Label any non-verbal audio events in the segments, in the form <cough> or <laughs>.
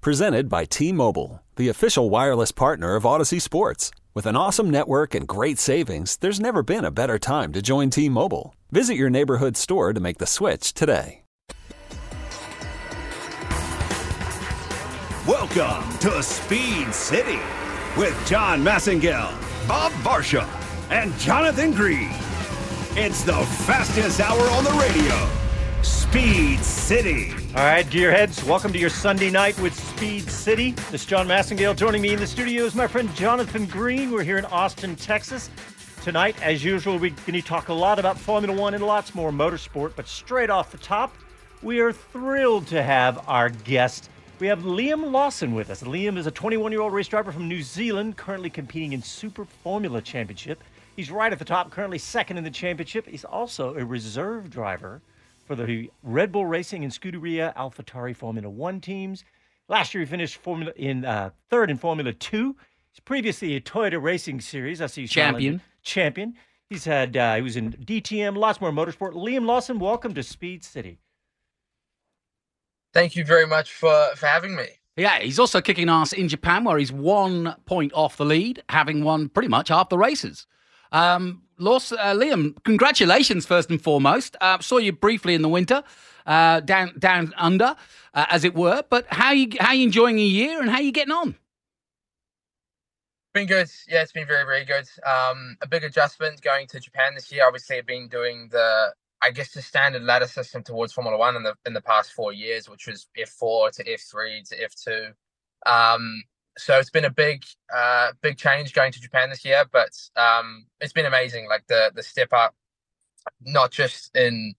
Presented by T Mobile, the official wireless partner of Odyssey Sports. With an awesome network and great savings, there's never been a better time to join T Mobile. Visit your neighborhood store to make the switch today. Welcome to Speed City with John Massengale, Bob Varsha, and Jonathan Green. It's the fastest hour on the radio. Speed City. All right, gearheads, welcome to your Sunday night with Speed City. This is John Massengale. Joining me in the studio is my friend Jonathan Green. We're here in Austin, Texas. Tonight, as usual, we're going to talk a lot about Formula One and lots more motorsport. But straight off the top, we are thrilled to have our guest. We have Liam Lawson with us. Liam is a 21 year old race driver from New Zealand, currently competing in Super Formula Championship. He's right at the top, currently second in the championship. He's also a reserve driver for the Red Bull Racing and Scuderia AlphaTauri Formula One teams. Last year, he finished Formula in uh, third in Formula Two. He's previously a Toyota Racing Series. I see you smiling. Champion. Champion. He's had uh, he was in DTM, lots more motorsport. Liam Lawson, welcome to Speed City. Thank you very much for, for having me. Yeah, he's also kicking ass in Japan, where he's one point off the lead, having won pretty much half the races. Um, Laws, uh, Liam, congratulations first and foremost. Uh, saw you briefly in the winter, uh, down down under, uh, as it were. But how you how you enjoying your year and how you getting on? Been good. Yeah, it's been very, very good. Um, a big adjustment going to Japan this year. Obviously, I've been doing the, I guess, the standard ladder system towards Formula One in the in the past four years, which was F four to F three to F two. Um, so it's been a big, uh, big change going to Japan this year, but um, it's been amazing. Like the the step up, not just in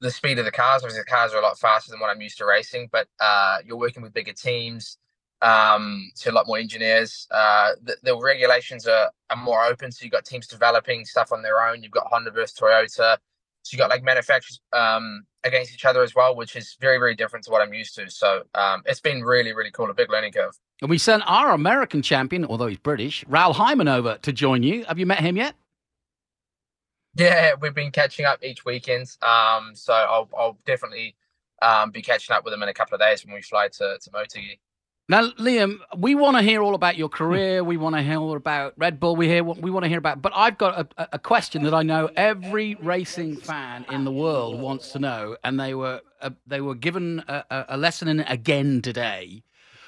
the speed of the cars. Obviously, the cars are a lot faster than what I'm used to racing, but uh, you're working with bigger teams, um, so a lot more engineers. Uh, the, the regulations are, are more open, so you've got teams developing stuff on their own. You've got Honda versus Toyota. So you got like manufacturers um, against each other as well, which is very, very different to what I'm used to. So um, it's been really, really cool. A big learning curve. And we sent our American champion, although he's British, Raoul Hyman, over to join you. Have you met him yet? Yeah, we've been catching up each weekend. Um, so I'll, I'll definitely um, be catching up with him in a couple of days when we fly to, to Motegi. Now, Liam, we want to hear all about your career. We want to hear all about Red Bull. We hear what we want to hear about. But I've got a, a question that I know every racing fan in the world wants to know, and they were uh, they were given a, a lesson in it again today.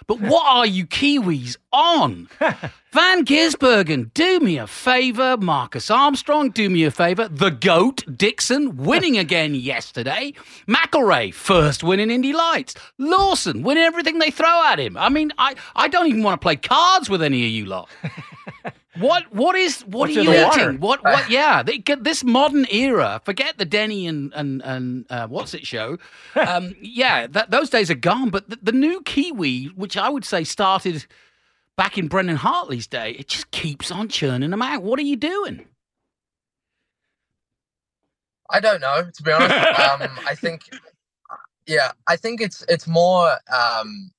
But what are you Kiwis on? <laughs> Van Gisbergen, do me a favour. Marcus Armstrong, do me a favour. The GOAT, Dixon, winning <laughs> again yesterday. McElrea, first win in Indy Lights. Lawson, winning everything they throw at him. I mean, I, I don't even want to play cards with any of you lot. <laughs> What what is what What's are you the water? eating? What what? Yeah, they this modern era. Forget the Denny and and and uh, what's it show. <laughs> Um, yeah, that, those days are gone. But the, the new Kiwi, which I would say started back in Brendan Hartley's day, it just keeps on churning them out. What are you doing? I don't know, to be honest. <laughs> um, I think, yeah, I think it's it's more. Um,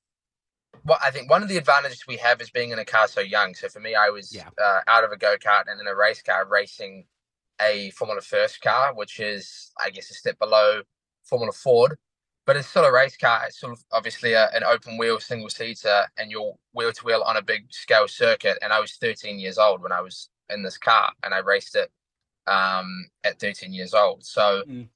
what I think one of the advantages we have is being in a car so young. So for me, I was Yeah. uh, out of a go kart and in a race car racing a Formula First car, which is I guess a step below Formula Ford, but it's still a race car. It's sort of obviously a, an open wheel single seater, and you're wheel to wheel on a big scale circuit. And I was 13 years old when I was in this car, and I raced it um, at 13 years old. So. Mm.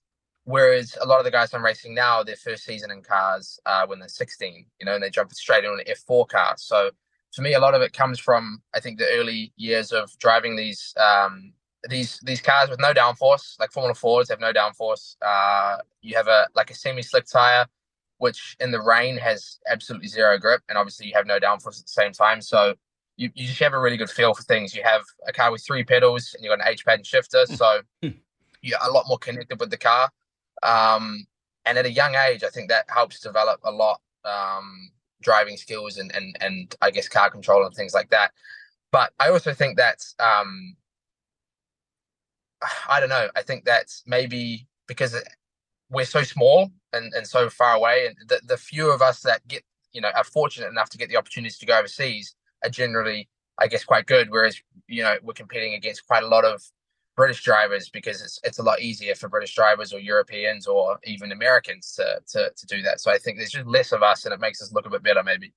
Whereas a lot of the guys I'm racing now, their first season in cars uh, when they're 16, you know, and they jump straight on an F4 car. So for me, a lot of it comes from I think the early years of driving these um, these these cars with no downforce, like Formula Fords have no downforce. Uh, you have a like a semi-slick tire, which in the rain has absolutely zero grip, and obviously you have no downforce at the same time. So you, you just have a really good feel for things. You have a car with three pedals, and you've got an H pattern shifter, so you're a lot more connected with the car. Um, and at a young age, I think that helps develop a lot. Um, driving skills and and and I guess car control and things like that. But I also think that um, <sighs> I don't know. I think that's maybe because we're so small and, and so far away, and the, the few of us that get you know are fortunate enough to get the opportunities to go overseas are generally, I guess, quite good. Whereas you know we're competing against quite a lot of British drivers because it's it's a lot easier for British drivers or Europeans or even Americans to to to do that. So I think there's just less of us, and it makes us look a bit better, maybe.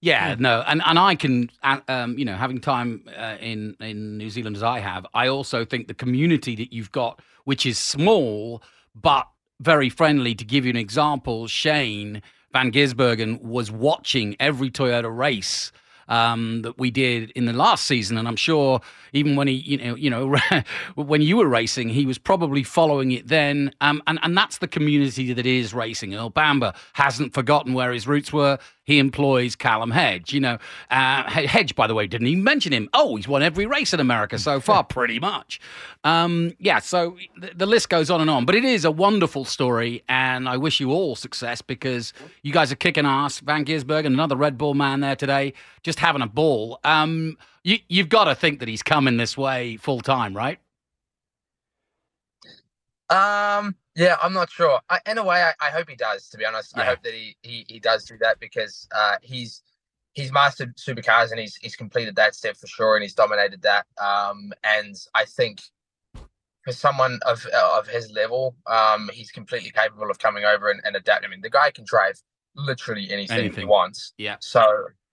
Yeah, no, and, and I can, um, you know, having time uh, in in New Zealand as I have, I also think the community that you've got, which is small but very friendly. To give you an example, Shane Van Gisbergen was watching every Toyota race um, that we did in the last season, and I'm sure even when he, you know, you know, <laughs> when you were racing, he was probably following it then. Um, and and that's the community that is racing. Earl Bamber hasn't forgotten where his roots were. He employs Callum Hedge. You know, uh, Hedge, by the way, didn't even mention him. Oh, he's won every race in America so far, <laughs> pretty much. Um, yeah, so the, the list goes on and on. But it is a wonderful story, and I wish you all success because you guys are kicking ass. Van Gisbergen, and another Red Bull man there today, just having a ball. Um, you, you've got to think that he's coming this way full time, right? Um, yeah, I'm not sure. I, in a way, I, I, hope he does. To be honest, yeah. I hope that he, he he does do that because uh, he's he's mastered supercars and he's he's completed that step for sure, and he's dominated that. Um, and I think for someone of of his level, um, he's completely capable of coming over and, and adapting. I mean, the guy can drive literally anything, anything. he wants. Yeah. So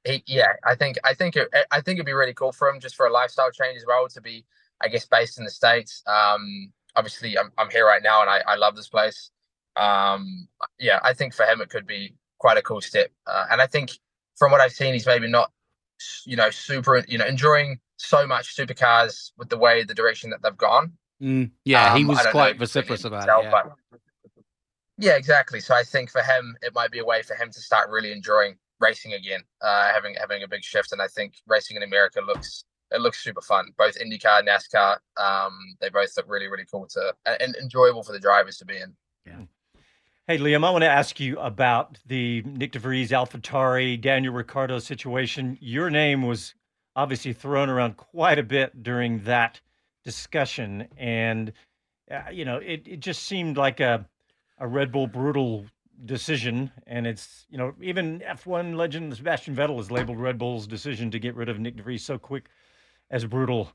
he, yeah, I think I think it, I think it'd be really cool for him just for a lifestyle change as well to be, I guess, based in the states. Um, obviously, I'm I'm here right now and I I love this place. Um, yeah, I think for him it could be quite a cool step. Uh, and I think from what I've seen, he's maybe not, you know, super, you know, enjoying so much supercars with the way the direction that they've gone. Mm, yeah, um, he was quite vociferous about himself, it. Yeah. But, yeah, exactly. So I think for him, it might be a way for him to start really enjoying racing again, uh, having having a big shift. And I think racing in America looks it looks super fun. Both IndyCar, NASCAR, um, they both look really really cool to and enjoyable for the drivers to be in. Yeah. Hey Liam, I want to ask you about the Nick de Vries, AlphaTauri, Daniel Ricciardo situation. Your name was obviously thrown around quite a bit during that discussion, and uh, you know it, it just seemed like a a Red Bull brutal decision, and it's you know even F1 legend Sebastian Vettel has labeled Red Bull's decision to get rid of Nick de Vries so quick as brutal.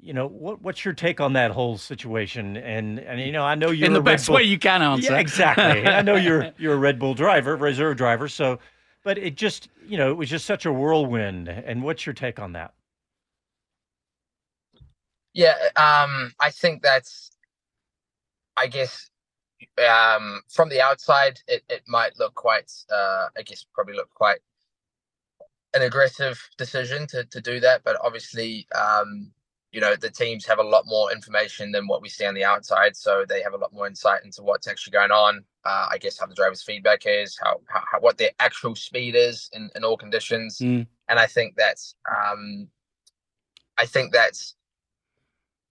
You know what? What's your take on that whole situation? And and you know I know you're in the a best Bull, way you can answer. Yeah, exactly. <laughs> I know you're you're a Red Bull driver, reserve driver. So, but it just you know it was just such a whirlwind. And what's your take on that? Yeah, um, I think that's, I guess, um, from the outside, it, it might look quite, uh, I guess, probably look quite an aggressive decision to, to do that. But obviously, um, you know, the teams have a lot more information than what we see on the outside. So they have a lot more insight into what's actually going on. Uh, I guess how the driver's feedback is, how, how, how, what their actual speed is in, in all conditions. Mm. And I think that's, um, I think that's,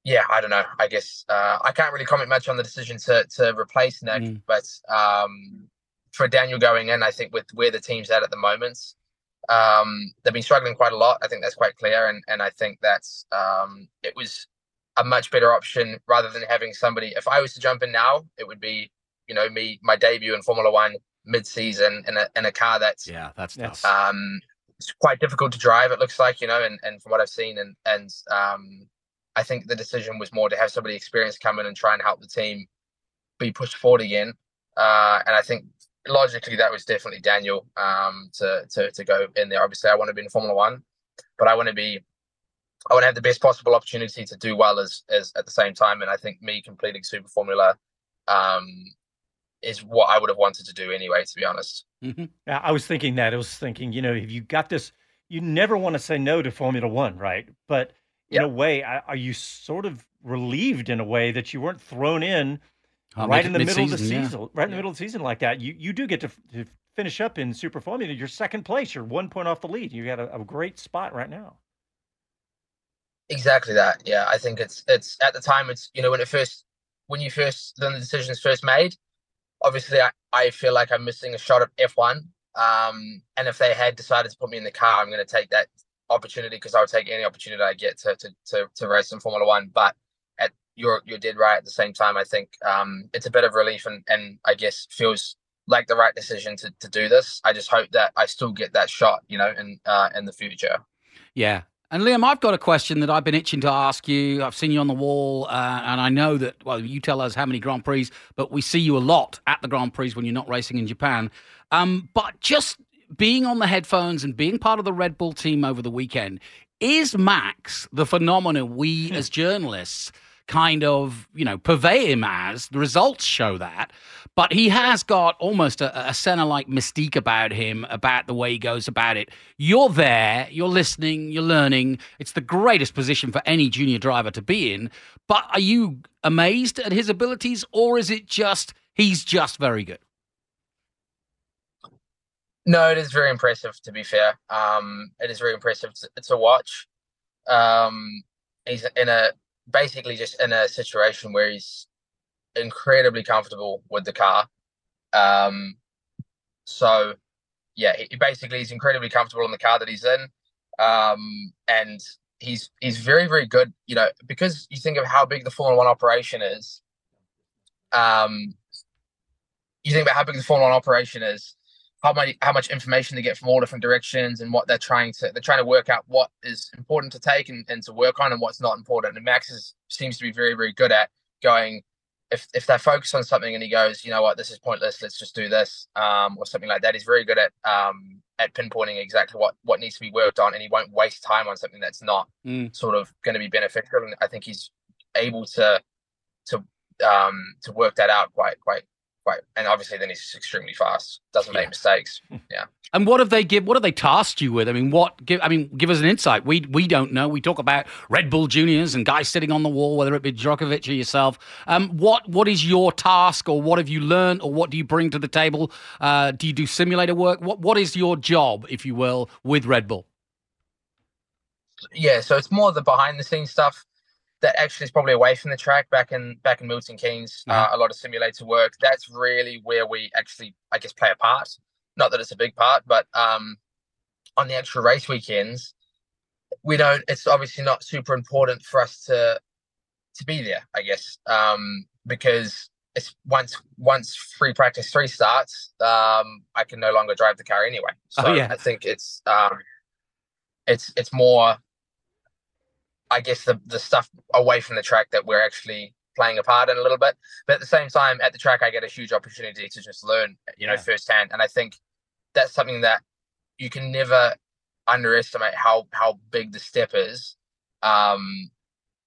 yeah, I don't know. I guess uh, I can't really comment much on the decision to to replace Nick, mm. but um, for Daniel going in, I think with where the team's at at the moment, um, they've been struggling quite a lot. I think that's quite clear, and and I think that's um, it was a much better option rather than having somebody. If I was to jump in now, it would be you know me my debut in Formula One mid-season in a in a car that's yeah that's tough. Um, it's quite difficult to drive. It looks like you know, and and from what I've seen, and and um, I think the decision was more to have somebody experienced come in and try and help the team be pushed forward again. Uh, and I think logically that was definitely Daniel um, to, to to go in there. Obviously, I want to be in Formula One, but I want to be I want to have the best possible opportunity to do well as as at the same time. And I think me completing Super Formula um, is what I would have wanted to do anyway. To be honest, mm-hmm. I was thinking that I was thinking, you know, if you got this, you never want to say no to Formula One, right? But in a way, are you sort of relieved in a way that you weren't thrown in uh, right in the middle of the season, yeah. right in the middle of the season like that? You you do get to, to finish up in Super Formula. You're second place. You're one point off the lead. You got a, a great spot right now. Exactly that. Yeah, I think it's it's at the time it's you know when it first when you first when the decisions first made, obviously I, I feel like I'm missing a shot of F1 Um, and if they had decided to put me in the car, I'm going to take that opportunity because I would take any opportunity I get to to to, to race in Formula One. But at you're you're dead right. At the same time, I think um, it's a bit of relief and and I guess feels like the right decision to to do this. I just hope that I still get that shot, you know, in uh, in the future. Yeah, and Liam, I've got a question that I've been itching to ask you. I've seen you on the wall, uh, and I know that, well, you tell us how many Grand Prix, but we see you a lot at the Grand Prix when you're not racing in Japan. Um, but just being on the headphones and being part of the Red Bull team over the weekend, is Max the phenomenon we <laughs> as journalists kind of, you know, purvey him as? The results show that. But he has got almost a, a Senna like mystique about him, about the way he goes about it. You're there, you're listening, you're learning. It's the greatest position for any junior driver to be in. But are you amazed at his abilities, or is it just he's just very good? No, it is very impressive. To be fair, um, it is very impressive to, to watch. Um, he's in a basically just in a situation where he's incredibly comfortable with the car. Um, so yeah, he, basically he's incredibly comfortable in the car that he's in, um, and he's he's very very good. You know, because you think of how big the Formula One operation is. Um, you think about how big the Formula One operation is, how much how much information they get from all different directions, and what they're trying to they're trying to work out what is important to take and, and to work on, and what's not important. And Max is, seems to be very very good at going if if they're focused on something and he goes, you know what, this is pointless, let's just do this, um, or something like that. He's very good at um, at pinpointing exactly what what needs to be worked on, and he won't waste time on something that's not mm. sort of going to be beneficial. And I think he's able to to um, to work that out quite quite quite. And obviously, then he's extremely fast, doesn't make mistakes. Yeah. And what have they give? What have they tasked you with? I mean, what give? I mean, give us an insight. We we don't know. We talk about Red Bull Juniors and guys sitting on the wall, whether it be Djokovic or yourself. Um, what what is your task, or what have you learned, or what do you bring to the table? Uh, do you do simulator work? What what is your job, if you will, with Red Bull? Yeah, so it's more the behind the scenes stuff that actually is probably away from the track back in back in Milton Keynes. Uh, a lot of simulator work. That's really where we actually, I guess, play a part. Not that it's a big part, but um, on the actual race weekends, we don't. It's obviously not super important for us to to be there. I guess um, because it's once once free practice three starts, um, I can no longer drive the car anyway. Oh, so oh, yeah. I think it's um, it's it's more I guess the the stuff away from the track that we're actually playing a part in a little bit. But at the same time, at the track, I get a huge opportunity to just learn, you know, yeah. firsthand. And I think that's something that you can never underestimate how how big the step is um,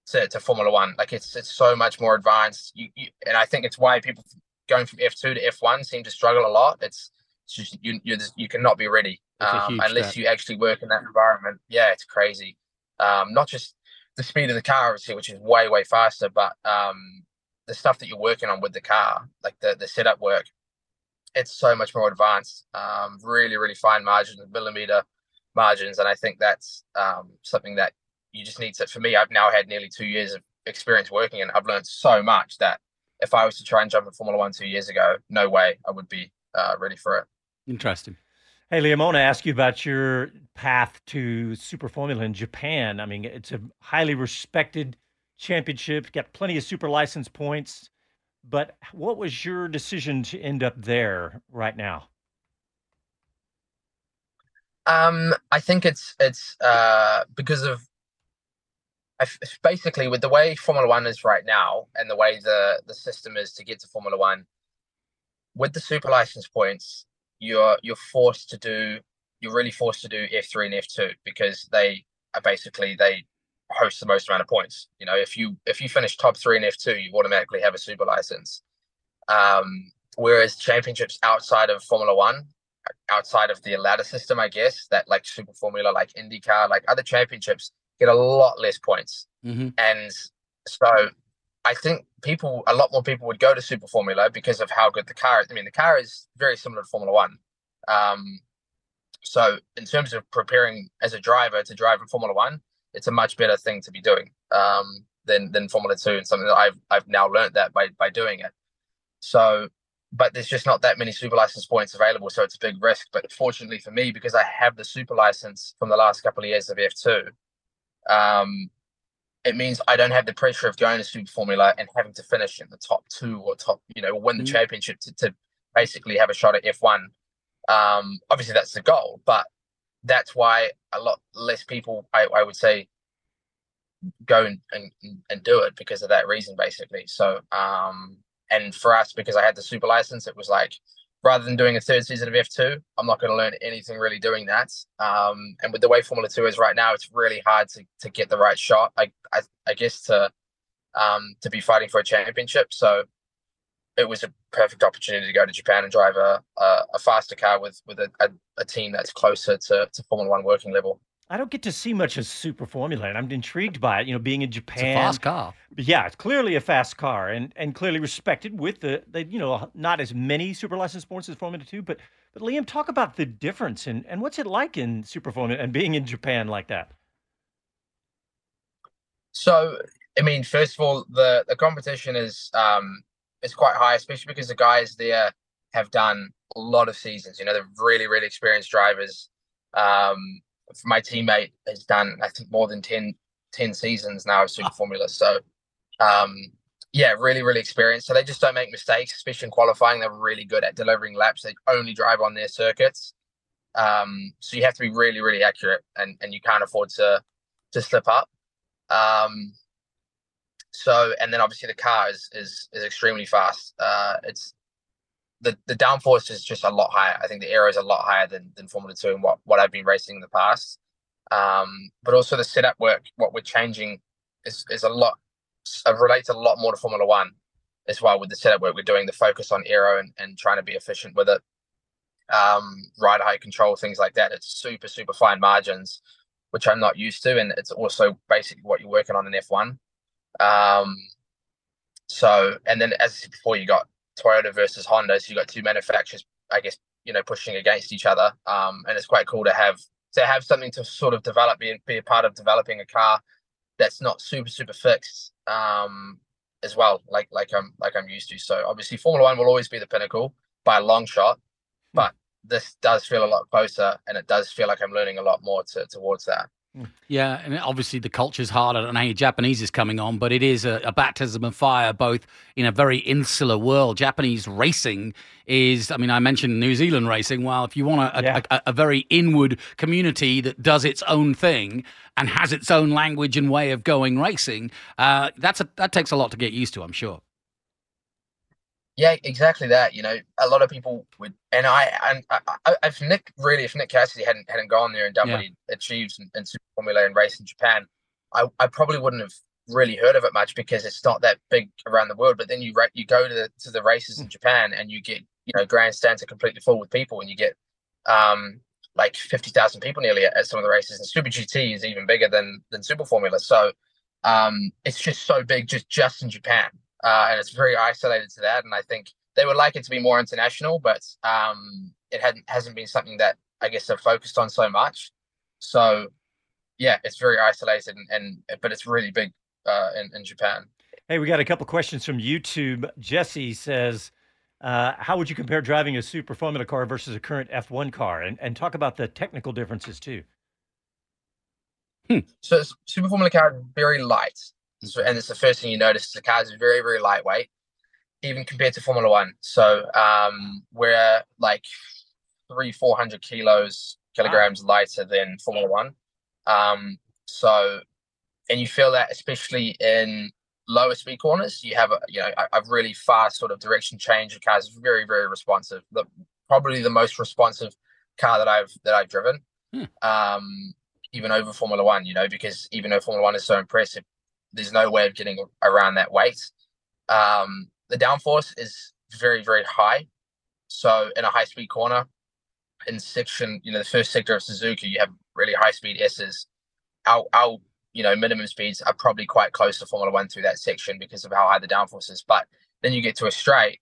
to, to Formula One. Like it's it's so much more advanced. You, you and I think it's why people going from F two to F one seem to struggle a lot. It's, it's just you you you cannot be ready um, unless step. you actually work in that environment. Yeah, it's crazy. Um, not just the speed of the car, obviously, which is way way faster. But um, the stuff that you're working on with the car, like the the setup work, it's so much more advanced. Um, really really fine margins, millimeter margins, and I think that's um, something that you just need to. For me, I've now had nearly two years of experience working, and I've learned so much that if I was to try and jump in Formula One two years ago, no way I would be uh, ready for it. Interesting. Hey, Liam, I want to ask you about your path to Super Formula in Japan. I mean, it's a highly respected championship, got plenty of super license points. But what was your decision to end up there right now? Um, I think it's it's uh, because of basically with the way Formula One is right now and the way the the system is to get to Formula One with the super license points you're you're forced to do you're really forced to do F3 and F2 because they are basically they host the most amount of points. You know, if you if you finish top three in F2, you automatically have a super license. Um, whereas championships outside of Formula One, outside of the ladder system, I guess that like Super Formula, like IndyCar, like other championships get a lot less points, mm-hmm. and so I think people, a lot more people would go to Super Formula because of how good the car is. I mean, the car is very similar to Formula One. Um, so, in terms of preparing as a driver to drive in Formula One, it's a much better thing to be doing um, than than Formula Two, and something that I've I've now learned that by by doing it. So, but there's just not that many super license points available, so it's a big risk. But fortunately for me, because I have the super license from the last couple of years of F2, um, it means I don't have the pressure of going to Super Formula and having to finish in the top two or top, you know, win the mm. championship to, to basically have a shot at F1. Um, obviously, that's the goal, but that's why a lot less people, I, I would say, go and, and, and do it because of that reason, basically. So, um, and for us, because I had the super license, it was like rather than doing a third season of F2, I'm not going to learn anything really doing that. Um, and with the way Formula 2 is right now, it's really hard to, to get the right shot, I, I, I guess, to um, to be fighting for a championship. So it was a perfect opportunity to go to Japan and drive a, a, a faster car with with a, a, a, team that's closer to, to Formula One working level. I don't get to see much of Super Formula, and I'm intrigued by it. You know, being in Japan, it's a fast car. Yeah, it's clearly a fast car, and and clearly respected with the, the you know not as many Super License points as Formula Two, but but Liam, talk about the difference and and what's it like in Super Formula and being in Japan like that. So, I mean, first of all, the the competition is um is quite high, especially because the guys there have done a lot of seasons. You know, they're really really experienced drivers. Um, my teammate has done I think more than 10, 10 seasons now of Super oh. Formula. So um, yeah, really, really experienced. So they just don't make mistakes, especially in qualifying. They're really good at delivering laps. They only drive on their circuits. Um, so you have to be really, really accurate and, and you can't afford to to slip up. Um, so and then obviously the car is is, is extremely fast. Uh, it's the the downforce is just a lot higher. I think the aero is a lot higher than than Formula Two and what what I've been racing in the past. Um, but also the setup work, what we're changing is is a lot. It relates a lot more to Formula One as well with the setup work we're doing. The focus on aero and, and trying to be efficient with it. Um, ride height control, things like that. It's super super fine margins, which I'm not used to, and it's also basically what you're working on in F1. Um, so, and then as before, you got Toyota versus Honda. So you got two manufacturers, I guess, you know, pushing against each other. Um, and it's quite cool to have to have something to sort of develop, be, be a part of developing a car that's not super super fixed um, as well, like like I'm like I'm used to. So obviously, Formula One will always be the pinnacle by a long shot, but this does feel a lot closer, and it does feel like I'm learning a lot more to, towards that. Yeah, and obviously the culture's hard. I don't know how Japanese is coming on, but it is a, a, baptism of fire, both in a very insular world. Japanese racing is, I mean, I mentioned New Zealand racing. Well, if you want a, yeah. a, a very inward community that does its own thing and has its own language and way of going racing, uh, that's a, that takes a lot to get used to, I'm sure. Yeah, exactly that. You know, a lot of people would, and I, and I, if Nick really, if Nick Cassidy hadn't hadn't gone there and done yeah. what he achieved in, in, Super Formula and race in Japan, I, I probably wouldn't have really heard of it much because it's not that big around the world. But then you you go to the to the races in Japan and you get you know grandstands are completely full with people, and you get um like fifty thousand people nearly at, at some of the races. And Super GT is even bigger than than Super Formula. So um, it's just so big just just in Japan uh, and it's very isolated to that. And I think they would like it to be more international, but um, it hadn't hasn't been something that I guess they've focused on so much. So yeah, it's very isolated, and, and but it's really big uh, in, in Japan. Hey, we got a couple questions from YouTube. Jesse says, uh, "How would you compare driving a Super Formula car versus a current F1 car, and and talk about the technical differences too?" Hmm. So Super Formula car very light and it's the first thing you notice. The car is very, very lightweight, even compared to Formula One. So um, we're like three, four hundred kilos, kilograms wow. lighter than Formula One. Um, so, and you feel that especially in lower speed corners. You have a you know a, a really fast sort of direction change. The car is very, very responsive. The, probably the most responsive car that I've that I've driven. Hmm. Um, even over Formula One, you know, because even though Formula One is so impressive, there's no way of getting around that weight. Um, the downforce is very, very high. So in a high speed corner, in section, you know, the first sector of Suzuka, you have really high speed S's. Our, our, you know, minimum speeds are probably quite close to Formula One through that section because of how high the downforce is. But then you get to a straight,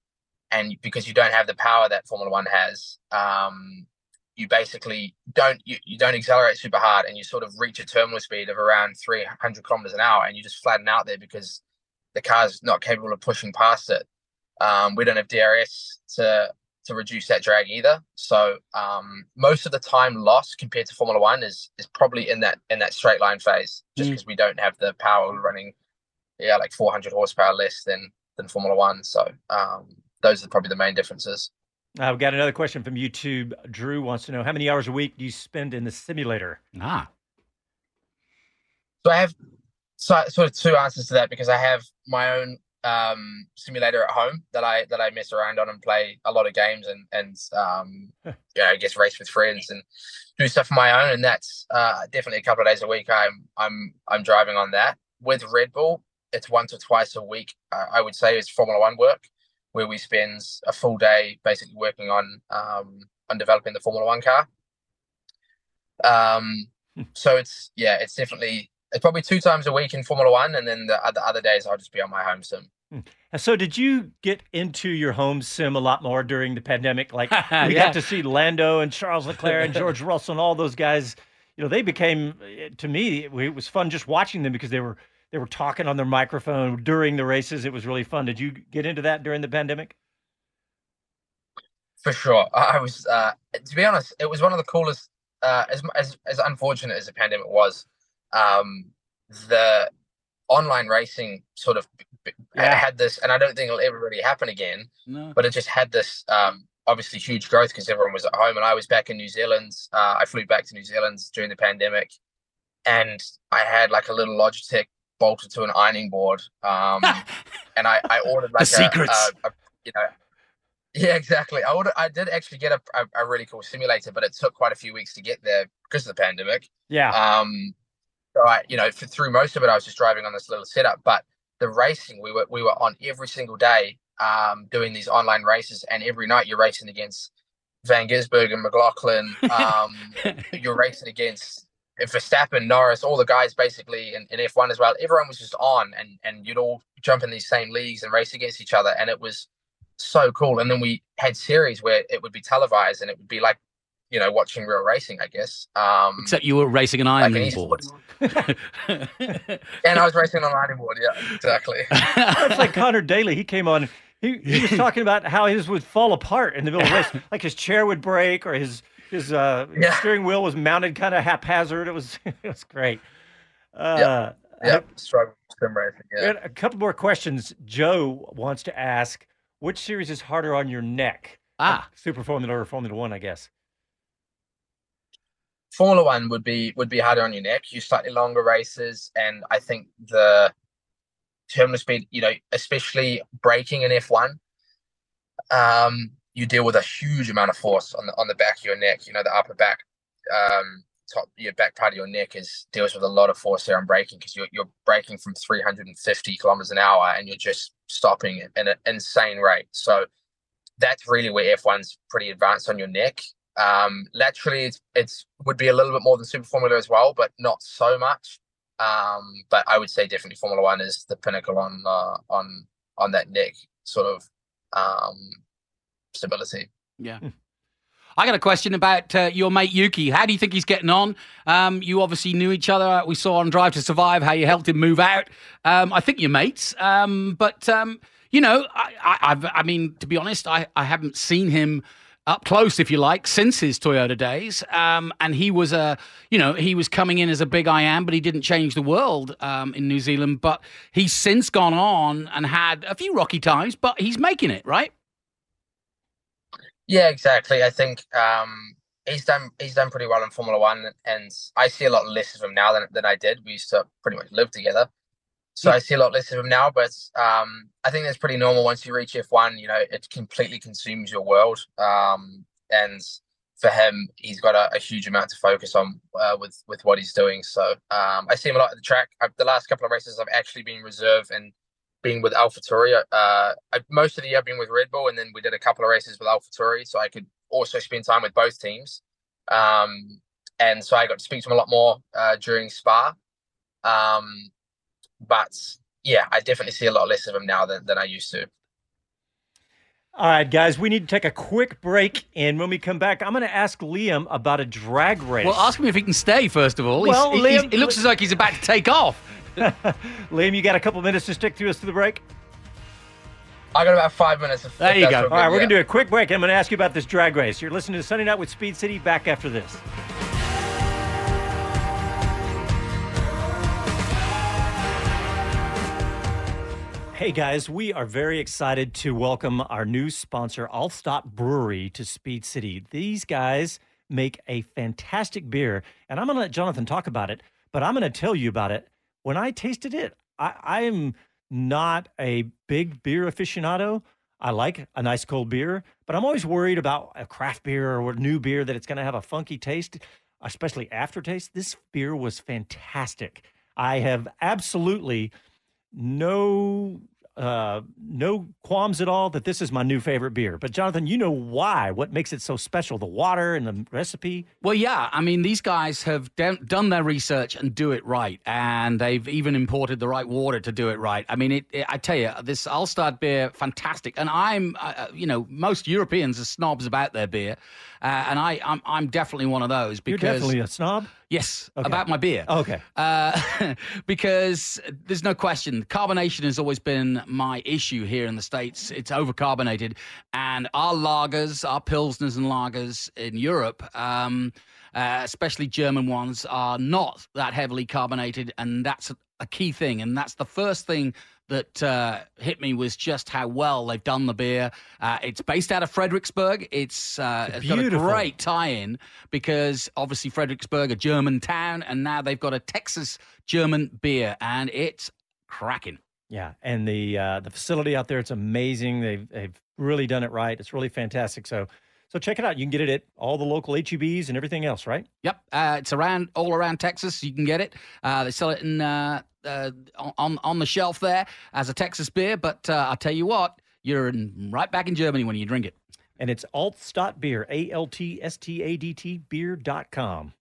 and because you don't have the power that Formula One has, um, you basically don't you, you don't accelerate super hard and you sort of reach a terminal speed of around 300 kilometers an hour and you just flatten out there because the car's not capable of pushing past it Um, we don't have DRS to to reduce that drag either. So um, most of the time lost compared to Formula One is is probably in that in that straight line phase, just because mm. we don't have the power running, yeah, like 400 horsepower less than than Formula One. So um, those are probably the main differences. Uh, we've got another question from YouTube. Drew wants to know how many hours a week do you spend in the simulator? Ah. So I have so, sort of two answers to that because I have my own um, simulator at home that I that I mess around on and play a lot of games and and um, you know I guess race with friends and do stuff on my own and that's uh, definitely a couple of days a week I'm I'm I'm driving on that with Red Bull it's once or twice a week uh, I would say is Formula One work where we spend a full day basically working on um, on developing the Formula One car um, hmm. so it's yeah it's definitely it's probably two times a week in Formula One, and then the other other days I'll just be on my home sim. Hmm. So, did you get into your home sim a lot more during the pandemic? Like, <laughs> we yeah. got to see Lando and Charles Leclerc and George <laughs> Russell and all those guys. You know, they became to me it was fun just watching them because they were they were talking on their microphone during the races. It was really fun. Did you get into that during the pandemic? For sure, I was. Uh, to be honest, it was one of the coolest. Uh, as as as unfortunate as the pandemic was, um, the online racing sort of yeah. had this, and I don't think it'll ever really happen again. No. But it just had this um, obviously huge growth because everyone was at home, and I was back in New Zealand. Uh, I flew back to New Zealand during the pandemic, and I had like a little Logitech bolted to an ironing board, um, <laughs> and I, I ordered like a. A, a, you know. Yeah, exactly. I ordered, I did actually get a, a, a really cool simulator, but it took quite a few weeks to get there because of the pandemic. Yeah. Um, so I, you know, for, through most of it, I was just driving on this little setup. But the racing, we were we were on every single day, um, doing these online races, and every night you're racing against Van Gisbergen and McLaughlin. <laughs> Um, you're racing against Verstappen, Norris, all the guys basically in, in F1 as well. Everyone was just on, and and you'd all jump in these same leagues and race against each other, and it was so cool. And then we had series where it would be televised, and it would be like you know, watching real racing, I guess. Um, Except you were racing an ironing like board. and I was racing on an ironing board. Yeah, exactly. <laughs> That's like Conor Daly. He came on. He, he was <laughs> talking about how his would fall apart in the middle of the race, like his chair would break or his his uh, yeah. steering wheel was mounted kind of haphazard. It was <laughs> it was great. Uh, yep. Yep. Struggle sim racing. Yeah. A couple more questions. Joe wants to ask, which series is harder on your neck? Ah, Super Formula or Formula One, I guess. Formula One would be would be harder on your neck. You slightly longer races, and I think the terminal speed, you know, especially braking in F one, um, you deal with a huge amount of force on the on the back of your neck. You know, the upper back, um, top your back part of your neck is deals with a lot of force there on braking because you're you're braking from 350 kilometers an hour and you're just stopping at an insane rate. So that's really where F1's pretty advanced on your neck. Um, laterally, it's, it's would be a little bit more than Super Formula as well, but not so much. Um, but I would say definitely Formula One is the pinnacle on uh, on on that neck sort of um, stability. Yeah. I got a question about uh, your mate Yuki. How do you think he's getting on? Um, you obviously knew each other. We saw on Drive to Survive how you helped him move out. Um, I think you're mates. Um, but, um, you know, I, I, I, mean, to be honest, I, I haven't seen him up close, if you like, since his Toyota days. Um, and he was a, you know, he was coming in as a big I am, but he didn't change the world um, in New Zealand. But he's since gone on and had a few rocky times, but he's making it, right? Yeah, exactly. I think um, he's done he's done pretty well in Formula One, and I see a lot less of him now than than I did. We used to pretty much live together. So I see a lot less of him now, but um, I think that's pretty normal. Once you reach F1, you know, it completely consumes your world. Um, and for him, he's got a, a huge amount to focus on uh, with with what he's doing. So um, I see him a lot at the track. I've, the last couple of races, I've actually been reserve and being with AlphaTauri. Uh, I, most of the year, I've been with Red Bull, and then we did a couple of races with AlphaTauri, so I could also spend time with both teams. Um, and so I got to speak to him a lot more uh, during Spa. Um, but yeah, I definitely see a lot less of him now than, than I used to. All right, guys, we need to take a quick break. And when we come back, I'm going to ask Liam about a drag race. Well, ask him if he can stay, first of all. Well, he's, Liam, he, he looks as like he's about to take off. <laughs> Liam, you got a couple minutes to stick through us to the break? I got about five minutes. There you go. all right, we're yeah. going to do a quick break. I'm going to ask you about this drag race. You're listening to Sunday Night with Speed City. Back after this. Hey guys, we are very excited to welcome our new sponsor, Altstadt Brewery, to Speed City. These guys make a fantastic beer, and I'm going to let Jonathan talk about it, but I'm going to tell you about it. When I tasted it, I, am not a big beer aficionado. I like a nice cold beer, but I'm always worried about a craft beer or a new beer that it's going to have a funky taste, especially aftertaste. This beer was fantastic. I have absolutely no uh no qualms at all that this is my new favorite beer but jonathan you know why what makes it so special the water and the recipe Well, yeah. I mean, these guys have done done their research and do it right, and they've even imported the right water to do it right. I mean, it. it I tell you, this Altstadt beer, fantastic. And I'm, uh, you know, most Europeans are snobs about their beer, uh, and I, I'm, I'm definitely one of those because you're definitely a snob yes, Okay. about my beer. okay Uh, <laughs> because there's no question, carbonation has always been my issue here in the States. It's overcarbonated. And our lagers, our Pilsners and lagers in Europe, um, uh, especially German ones, are not that heavily carbonated. And that's a, a key thing. And that's the first thing that uh, hit me was just how well they've done the beer. Uh, it's based out of Fredericksburg. It's, uh, it's got a great tie-in because obviously Fredericksburg, a German town, and now they've got a Texas German beer, and it's cracking. yeah and the uh the facility out there it's amazing they've they've really done it right it's really fantastic so so check it out you can get it at all the local HEBs and everything else right Yep, uh, it's around all around Texas. You can get it. Uh, they sell it in uh, uh, on on the shelf there as a Texas beer. But uh, I'll tell you what, you're in, right back in Germany when you drink it. and it's Altstadt Beer, A L T S T A D T beer.com.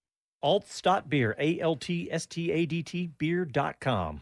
Altstadt Beer, A L T S T A D T beer.com.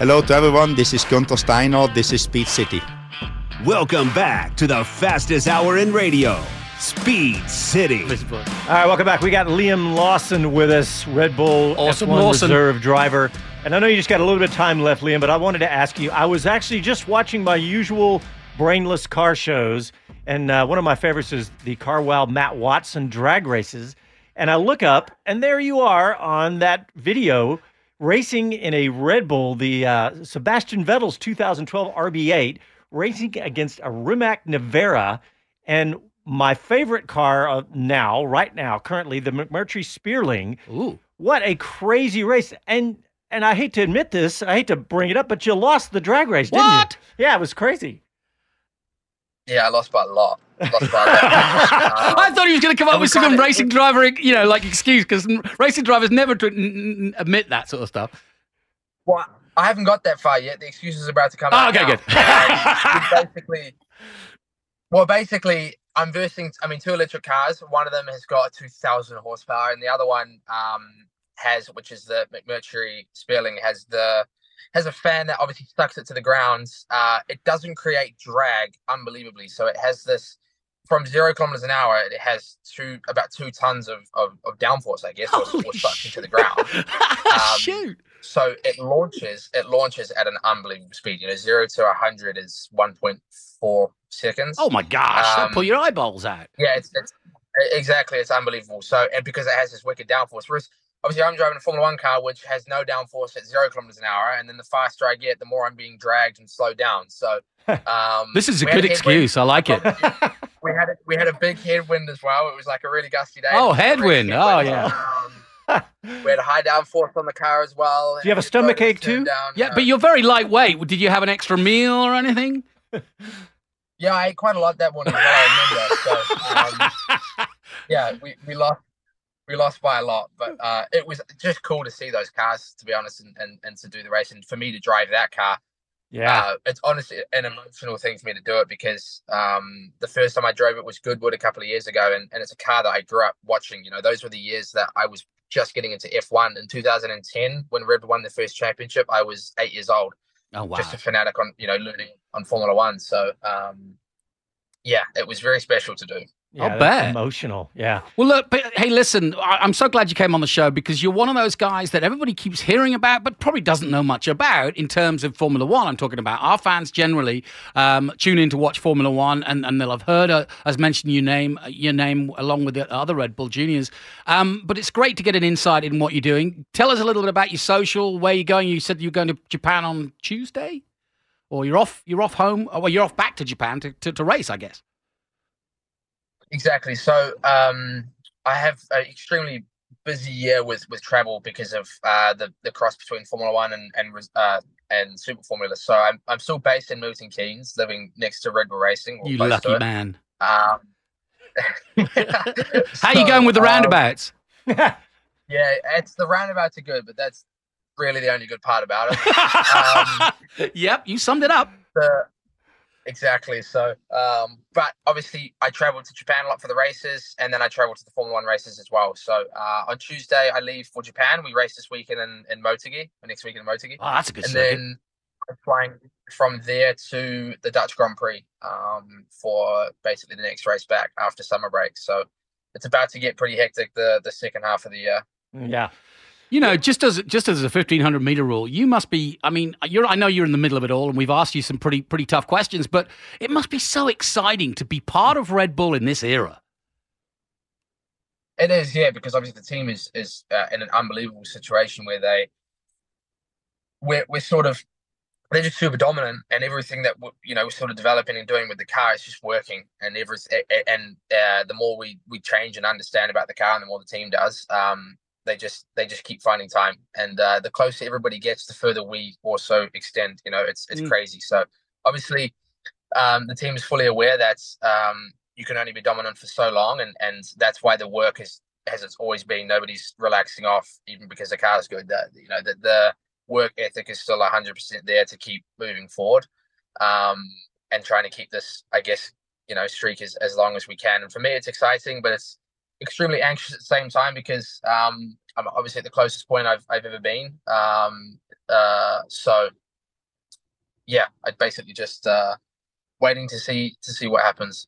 Hello to everyone. This is Gunther Steiner. This is Speed City. Welcome back to the fastest hour in radio, Speed City. All right, welcome back. We got Liam Lawson with us, Red Bull Awesome, F1 Lawson. reserve driver. And I know you just got a little bit of time left, Liam, but I wanted to ask you. I was actually just watching my usual brainless car shows, and uh, one of my favorites is the Carwow Matt Watson drag races. And I look up, and there you are on that video racing in a Red Bull, the uh, Sebastian Vettel's 2012 RB8, racing against a Rimac Nevera. And my favorite car uh, now, right now, currently, the McMurtry Spéirling. Ooh. What a crazy race. And and I hate to admit this, I hate to bring it up, but you lost the drag race, didn't What? you? Yeah, it was crazy. Yeah, I lost by a lot. Lost by a lot. I thought he was going to come up with some racing driver, you know, like excuse because racing drivers never tr- n- n- admit that sort of stuff. Well, I haven't got that far yet. The excuse is about to come Oh, okay, now. good. Um, basically, well, basically, I'm versing. I mean, two electric cars. One of them has got 2,000 horsepower, and the other one um, has, which is the McMurtry Spéirling, has the has a fan that obviously sucks it to the ground. Uh, it doesn't create drag unbelievably. So it has this from zero kilometers an hour. It has two about two tons of of, of downforce, I guess, or, or suction to the ground. <laughs> Um, Shoot. So it launches. It launches at an unbelievable speed. You know, zero to hundred is one point four seconds. Oh my gosh! Um, pull your eyeballs out. Yeah, it's, it's exactly. It's unbelievable. So, and because it has this wicked downforce, whereas obviously I'm driving a Formula One car which has no downforce at zero kilometers an hour, and then the faster I get, the more I'm being dragged and slowed down. So, <laughs> um, This is a good headwind. excuse. I like it. <laughs> We had a, we had a big headwind as well. It was like a really gusty day. Oh, It was a headwind. Oh, yeah. Um, we had a high downforce on the car as well. Do you have a and stomach ache too? Down, Yeah, uh, but you're very lightweight. Did you have an extra meal or anything? Yeah, I ate quite a lot that morning. well, I remember. So, <laughs> um, yeah, we, we lost we lost by a lot, but uh, it was just cool to see those cars, to be honest, and, and, and to do the race, and for me to drive that car. Yeah. Uh, it's honestly an emotional thing for me to do it because um, the first time I drove it was Goodwood a couple of years ago, and, and it's a car that I grew up watching. You know, those were the years that I was just getting into F1 in 2010 when Red won the first championship. I was eight years old Oh wow! just a fanatic on you know learning on Formula One. So um, yeah, it was very special to do. Yeah, I'll bet. Emotional. Yeah. Well, look, but hey, listen, I- I'm so glad you came on the show because you're one of those guys that everybody keeps hearing about, but probably doesn't know much about in terms of Formula One. I'm talking about our fans generally um, tune in to watch Formula One, and, and they'll have heard, uh, as mentioned, your name, your name along with the other Red Bull juniors. Um, but it's great to get an insight in what you're doing. Tell us a little bit about your social, where you're going. You said you're going to Japan on Tuesday, or you're off. You're off home. Oh, well, you're off back to Japan to, to, to race, I guess. Exactly. So um, I have an extremely busy year with with travel because of uh, the the cross between Formula One and and uh, and Super Formula. So I'm I'm still based in Milton Keynes, living next to Red Bull Racing. You lucky it. man. Um, How <laughs> you going with the um, roundabouts? <laughs> Yeah, it's the roundabouts are good, but that's really the only good part about it. <laughs> Um, yep, you summed it up. the, exactly. So, um, but obviously, I traveled to Japan a lot for the races, and then I traveled to the Formula One races as well. So uh, on Tuesday, I leave for Japan. We race this weekend in, in Motegi, or next week in Motegi, Oh, that's a good and circuit. then I'm flying from there to the Dutch Grand Prix um, for basically the next race back after summer break. So it's about to get pretty hectic the the second half of the year. Yeah. You know, just as just as a fifteen hundred meter rule, you must be. I mean, you're. I know you're in the middle of it all, and we've asked you some pretty pretty tough questions, but it must be so exciting to be part of Red Bull in this era. It is, yeah, because obviously the team is is uh, in an unbelievable situation where they we're we're sort of they're just super dominant, and everything that you know we're sort of developing and doing with the car is just working, and every and uh, the more we we change and understand about the car, and the more the team does, um, they just they just keep finding time, and uh, the closer everybody gets, the further we also extend. You know, it's it's Mm. crazy. So obviously, um, the team is fully aware that um, you can only be dominant for so long, and and that's why the work is as it's always been. Nobody's relaxing off, even because the car's good. That you know the the work ethic is still hundred percent there to keep moving forward, um, and trying to keep this, I guess, you know, streak as as long as we can. And for me, it's exciting, but it's extremely anxious at the same time because um, I'm obviously at the closest point I've I've ever been. Um, uh, so yeah, I basically just uh, waiting to see to see what happens.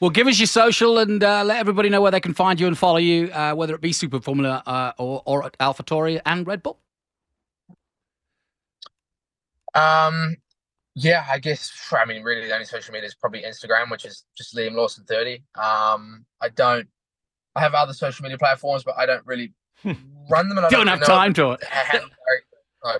Well, give us your social and uh, let everybody know where they can find you and follow you, uh, whether it be Super Formula uh, or or at AlphaTauri and Red Bull. Um, yeah, I guess. I mean, really, the only social media is probably Instagram, which is just Liam Lawson thirty. Um, I don't. I have other social media platforms, but I don't really run them. And I Don't really have know time to it. <laughs> how- how-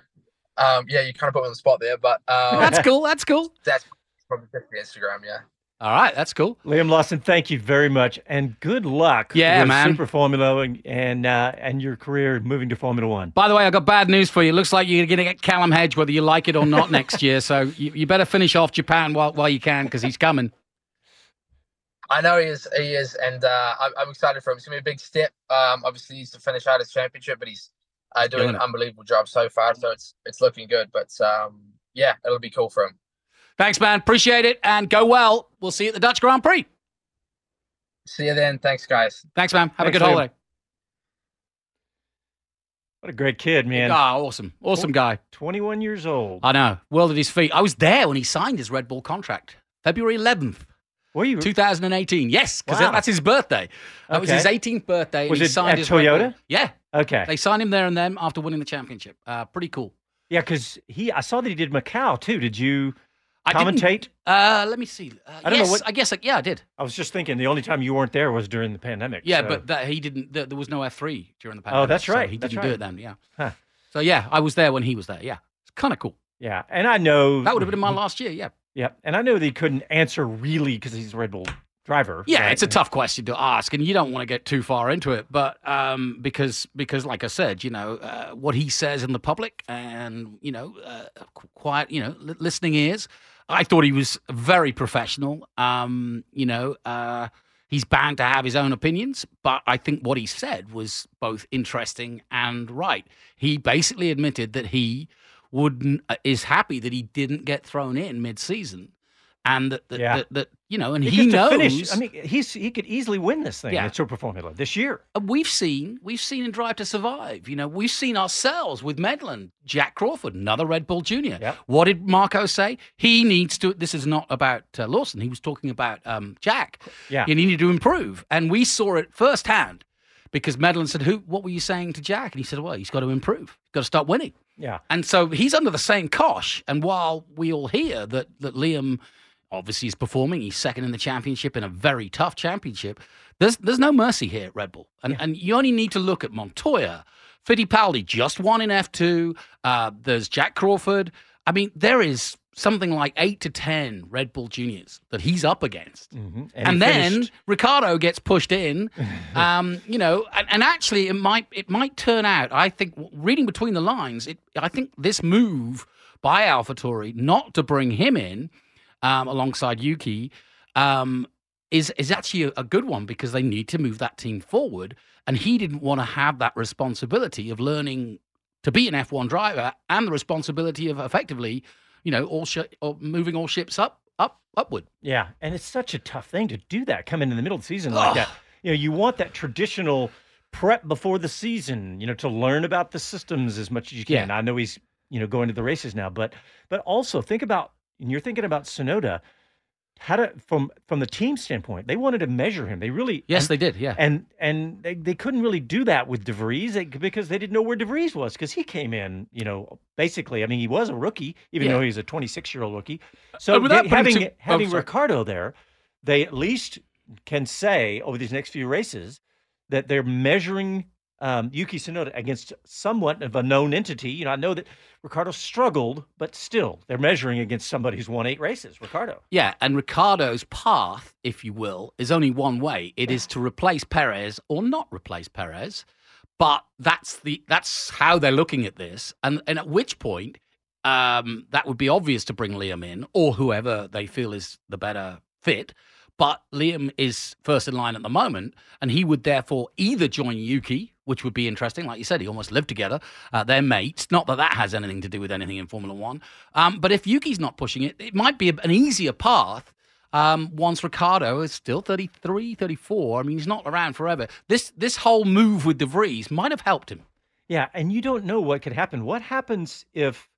um, yeah, you kind of put me on the spot there, but um, That's cool. That's cool. That's probably just the Instagram. Yeah. All right, that's cool. Liam Lawson, thank you very much, and good luck. Yeah, with man. Super Formula and and, uh, and your career moving to Formula One. By the way, I got bad news for you. It looks like you're going to get Callum Hedge, whether you like it or not, <laughs> next year. So you, you better finish off Japan while while you can, because he's coming. I know he is. He is, and uh, I'm, I'm excited for him. It's gonna be a big step. Um, obviously, he's to finish out his championship, but he's uh, doing an it. unbelievable job so far. So it's it's looking good. But um, yeah, it'll be cool for him. Thanks, man. Appreciate it, and go well. We'll see you at the Dutch Grand Prix. See you then. Thanks, guys. Thanks, man. Have Thanks, a good Liam. holiday. What a great kid, man. Ah, awesome, awesome guy. 21 years old. I know. World at his feet. I was there when he signed his Red Bull contract, February 11th. Were you? 2018. Yes, because Wow. that's his birthday. That was his 18th birthday. Was he it signed at his Red Bull. Toyota? Yeah. Okay. They signed him there and then after winning the championship. Uh, pretty cool. Yeah, because he. I saw that he did Macau too. Did you I commentate? Uh, let me see. Uh, I don't know what- I guess. Yeah, I did. I was just thinking the only time you weren't there was during the pandemic. Yeah, so- but that, he didn't. There, there was no F three during the pandemic. Oh, pandemic. that's so right, he that's didn't do it then. Yeah. Huh. So yeah, I was there when he was there. Yeah, it's kind of cool. yeah, and I know That would have been my last year. Yeah. Yeah, and I know that he couldn't answer really because he's a Red Bull driver. Yeah, right? it's a tough question to ask, and you don't want to get too far into it. But um, because because like I said, you know uh, what he says in the public, and you know, uh, quiet, you know, li- listening ears. I thought he was very professional. Um, you know, uh, he's bound to have his own opinions, but I think what he said was both interesting and right. He basically admitted that he wouldn't uh, is happy that he didn't get thrown in mid-season. And that, that, Yeah. that, that you know, and He he, knows. finish. I mean, he's he could easily win this thing Yeah. at Super Formula this year. Uh, We've seen, we've seen in Drive to Survive. You know, we've seen ourselves with Medland, Jack Crawford, another Red Bull Junior. Yep. What did Marko say? He needs to. This is not about uh, Lawson. He was talking about um, Jack. Yeah. he needed to improve, and we saw it firsthand because Medland said, "Who? What were you saying to Jack?" And he said, "Well, he's got to improve. He's got to start winning." Yeah. And so he's under the same cosh. And while we all hear that that Liam obviously is performing, he's second in the championship in a very tough championship. There's there's no mercy here at Red Bull, and and you only need to look at Montoya, Fittipaldi just won in F two. Uh, there's Jack Crawford. I mean, there is something like eight to ten Red Bull juniors that he's up against. Mhm. And, he then finished- Ricciardo gets pushed in, <laughs> um, you know, and, and actually it might it might turn out. I think reading between the lines, it I think this move by AlphaTauri not to bring him in um, alongside Yuki um, is is actually a, a good one because they need to move that team forward, and he didn't want to have that responsibility of learning to be an F1 driver and the responsibility of effectively, you know, all sh- or moving all ships up up upward. Yeah, and it's such a tough thing to do that. Coming in the middle of the season like that, you know, you want that traditional prep before the season. You know, to learn about the systems as much as you can. I know he's you know going to the races now, but but also think about and you're thinking about Tsunoda. How to from from the team standpoint, they wanted to measure him. They really Yes, and- they did. Yeah. and and they, they couldn't really do that with DeVries they- because they didn't know where DeVries was because he came in, you know, basically. I mean, he was a rookie, even Yeah. though he's a 26 year old rookie. So Uh, they- having too- oh, having sorry. Ricciardo there, they at least can say over these next few races that they're measuring um, Yuki Tsunoda against somewhat of a known entity. You know, I know that Ricciardo struggled, but still, they're measuring against somebody who's won eight races. Ricciardo. Yeah, and Ricciardo's path, if you will, is only one way. It is to replace Perez or not replace Perez. But that's the that's how they're looking at this, and and at which point, um, that would be obvious to bring Liam in or whoever they feel is the better fit. But Liam is first in line at the moment, and he would therefore either join Yuki, which would be interesting. Like you said, he almost lived together. Uh, they're mates. Not that that has anything to do with anything in Formula One. Um, but if Yuki's not pushing it, it might be a- an easier path um, once Ricciardo is still 33, 34. I mean, he's not around forever. This this whole move with De Vries might have helped him. Yeah, and you don't know what could happen. What happens if,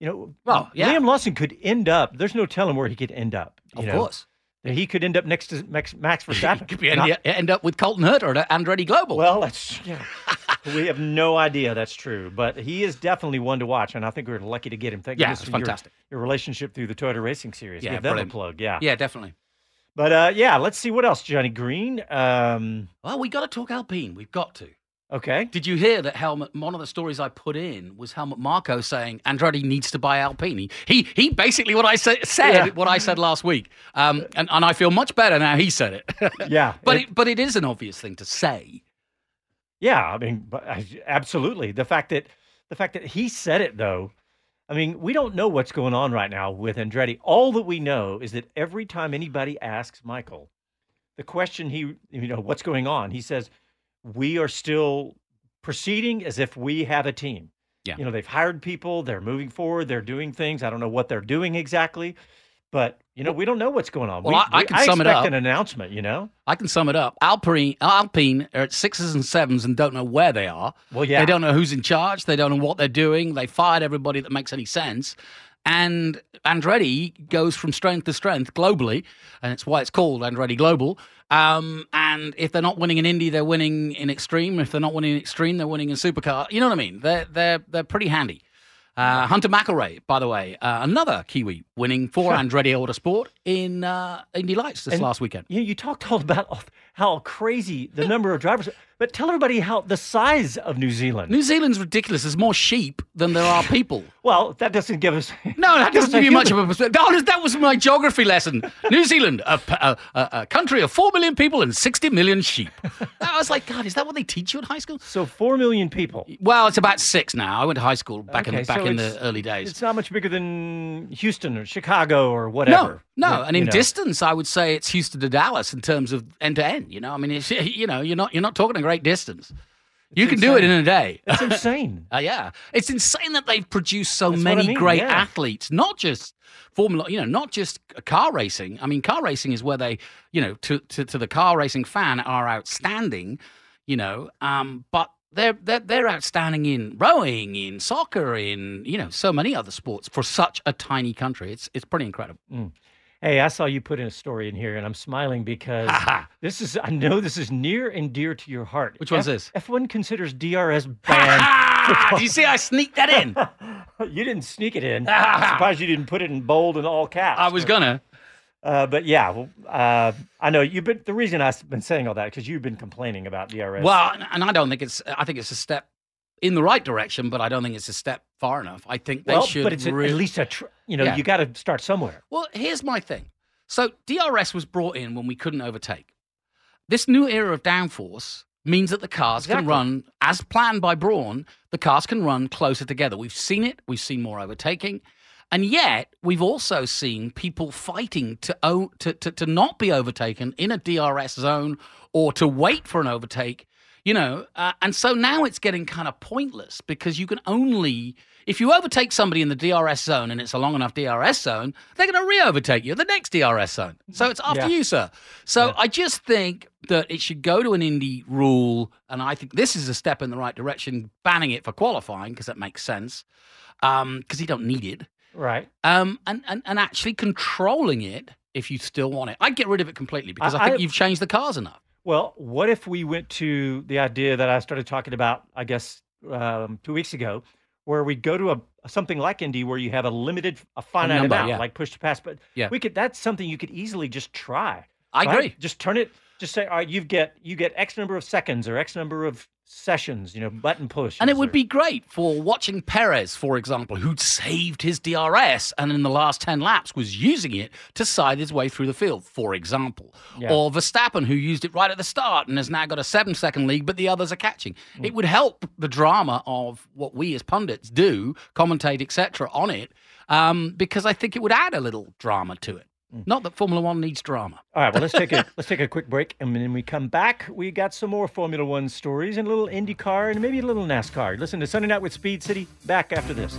you know, Well, yeah. Liam Lawson could end up. There's no telling where he could end up. you Of know. course. He could end up next to Max, Max <laughs> Verstappen. Could be end, end up with Colton Herta or Andretti Global. well, that's yeah. <laughs> we have no idea that's true, but he is definitely one to watch, and I think we're lucky to get him. Thank Yeah, it's for your- fantastic. Your, relationship through the Toyota Racing Series. Yeah, Give them a plug. Yeah. yeah, definitely. But uh, yeah, let's see what else, Johnny Green. Um, Well, we got to talk Alpine. We've got to. Okay. Did you hear that Helmut? One of the stories I put in was Helmut Marko saying Andretti needs to buy Alpine. He he, he basically what I sa- said, Yeah. what I said last week, um, and and I feel much better now. He said it. <laughs> Yeah, but it- it, but it is an obvious thing to say. Yeah, I mean, absolutely. The fact that the fact that he said it though, I mean, we don't know what's going on right now with Andretti. All that we know is that every time anybody asks Michael the question he you know, what's going on, he says, We are still proceeding as if we have a team. Yeah. You know, they've hired people, they're moving forward, they're doing things. I don't know what they're doing exactly, but you know we don't know what's going on. Well, we, I- I we- can sum it up. an announcement. You know, I can sum it up. Alpine, Alpine are at sixes and sevens and don't know where they are. Well, yeah. They don't know who's in charge. They don't know what they're doing. They fired everybody that makes any sense. And Andretti goes from strength to strength globally, and it's why it's called Andretti Global. Um, and if they're not winning in Indy, they're winning in Extreme. If they're not winning in Extreme, they're winning in Supercar. You know what I mean? They're they're they're pretty handy. Uh, Hunter McElrea, by the way, uh, another Kiwi winning for Andretti Autosport in uh, Indy Lights this And last weekend. You, you talked all about how crazy the number of drivers, but tell everybody how the size of New Zealand. New Zealand's ridiculous. There's more sheep than there are people. <laughs> well, that doesn't give us. <laughs> No, that doesn't give you much of a perspective. That was, that was my geography lesson. New Zealand, a country of 4 million people and 60 million sheep. <laughs> I was like, God, is that what they teach you in high school? So four million people. Well, it's about six now. I went to high school back Okay, in back so in the early days. It's not much bigger than Houston or Chicago or whatever. No, no, You- and you in know. distance, I would say it's Houston to Dallas in terms of end to end. You know, I mean, it's, <laughs> you know, you're not you're not talking a great distance. you can do it in a day. It's <laughs> insane. Uh, yeah, it's insane that they've produced so That's what I many mean, great yeah. athletes, not just Formula, you know, not just car racing. I mean, car racing is where they, you know, to to, to the car racing fan are outstanding, you know, um, but. They're, they're they're outstanding in rowing, in soccer, in you know so many other sports for such a tiny country. It's it's pretty incredible. Hey, I saw you put in a story in here, and I'm smiling because this is. I know this is near and dear to your heart. Which one's F- this? F1 considers DRS banned. Do you <laughs> see I sneaked that in? <laughs> you didn't sneak it in. I'm surprised you didn't put it in bold and all caps. I was gonna. Uh, but yeah, well, uh, I know you've been. The reason I've been saying all that because you've been complaining about DRS. Well, and I don't think it's. I think it's a step in the right direction, but I don't think it's a step far enough. I think they well, should. but it's a- at least a. Tr- you know, Yeah. you got to start somewhere. Well, here's my thing. So DRS was brought in when we couldn't overtake. This new era of downforce means that the cars can run as planned by Brawn. The cars can run closer together. We've seen it. We've seen more overtaking. And yet, we've also seen people fighting to, o- to, to, to not be overtaken in a DRS zone or to wait for an overtake, you know. Uh, and so now it's getting kind of pointless because you can only, if you overtake somebody in the DRS zone and it's a long enough DRS zone, they're going to re overtake you the next DRS zone. So it's after Yeah. you, sir. So I just think that it should go to an indie rule. And I think this is a step in the right direction, banning it for qualifying because that makes sense because you don't need it Right. um, and, and, and actually controlling it if you still want it. I'd get rid of it completely because I, I- think I- you've changed the cars enough. Well, what if we went to the idea that I started talking about, I guess, um, two weeks ago, where we go to a something like indie where you have a limited, a finite number, amount, yeah. like push to pass. But Yeah. we could. That's something you could easily just try. I right? agree. Just turn it. Just say, all right, you get you get X number of seconds or X number of sessions. You know, button push. And it would be great for watching Perez, for example, who'd saved his DRS and in the last 10 laps was using it to side his way through the field, for example. Yeah. Or Verstappen, who used it right at the start and has now got a seven second lead, but the others are catching. Mm. It would help the drama of what we as pundits do, commentate, etc., on it, um, because I think it would add a little drama to it. Mm. Not that Formula One needs drama. All right, well let's take a <laughs> let's take a quick break, and then we come back. We got some more Formula One stories and a little IndyCar and maybe a little NASCAR. Listen to Sunday Night with Speed City. Back after this.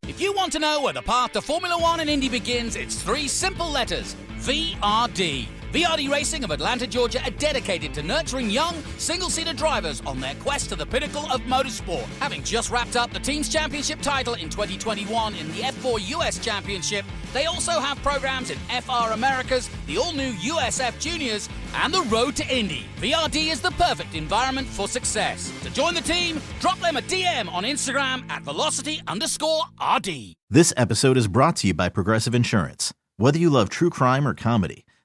If you want to know where the path to Formula One and Indy begins, it's three simple letters VRD. VRD Racing of Atlanta, Georgia are dedicated to nurturing young, single seater drivers on their quest to the pinnacle of motorsport. Having just wrapped up the team's championship title in 2021 in the F4 US Championship, they also have programs in FR Americas, the all new USF Juniors, and the Road to Indy. VRD is the perfect environment for success. To join the team, drop them a DM on Instagram at velocity underscore RD. This episode is brought to you by Progressive Insurance. Whether you love true crime or comedy,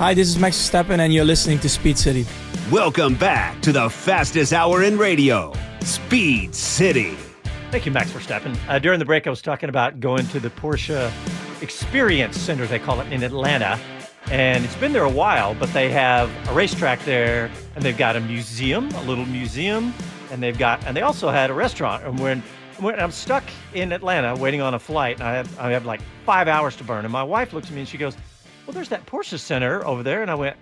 Hi, this is Max Verstappen, and you're listening to Speed City. Welcome back to the fastest hour in radio, Speed City. Thank you, Max Verstappen. Uh, during the break, I was talking about going to the Porsche Experience Center, they call it in Atlanta. And it's been there a while, but they have a racetrack there, and they've got a museum, a little museum, and they've got, and they also had a restaurant. And when, when I'm stuck in Atlanta waiting on a flight, and I have, I have like five hours to burn, and my wife looks at me and she goes, well, there's that Porsche Center over there. And I went,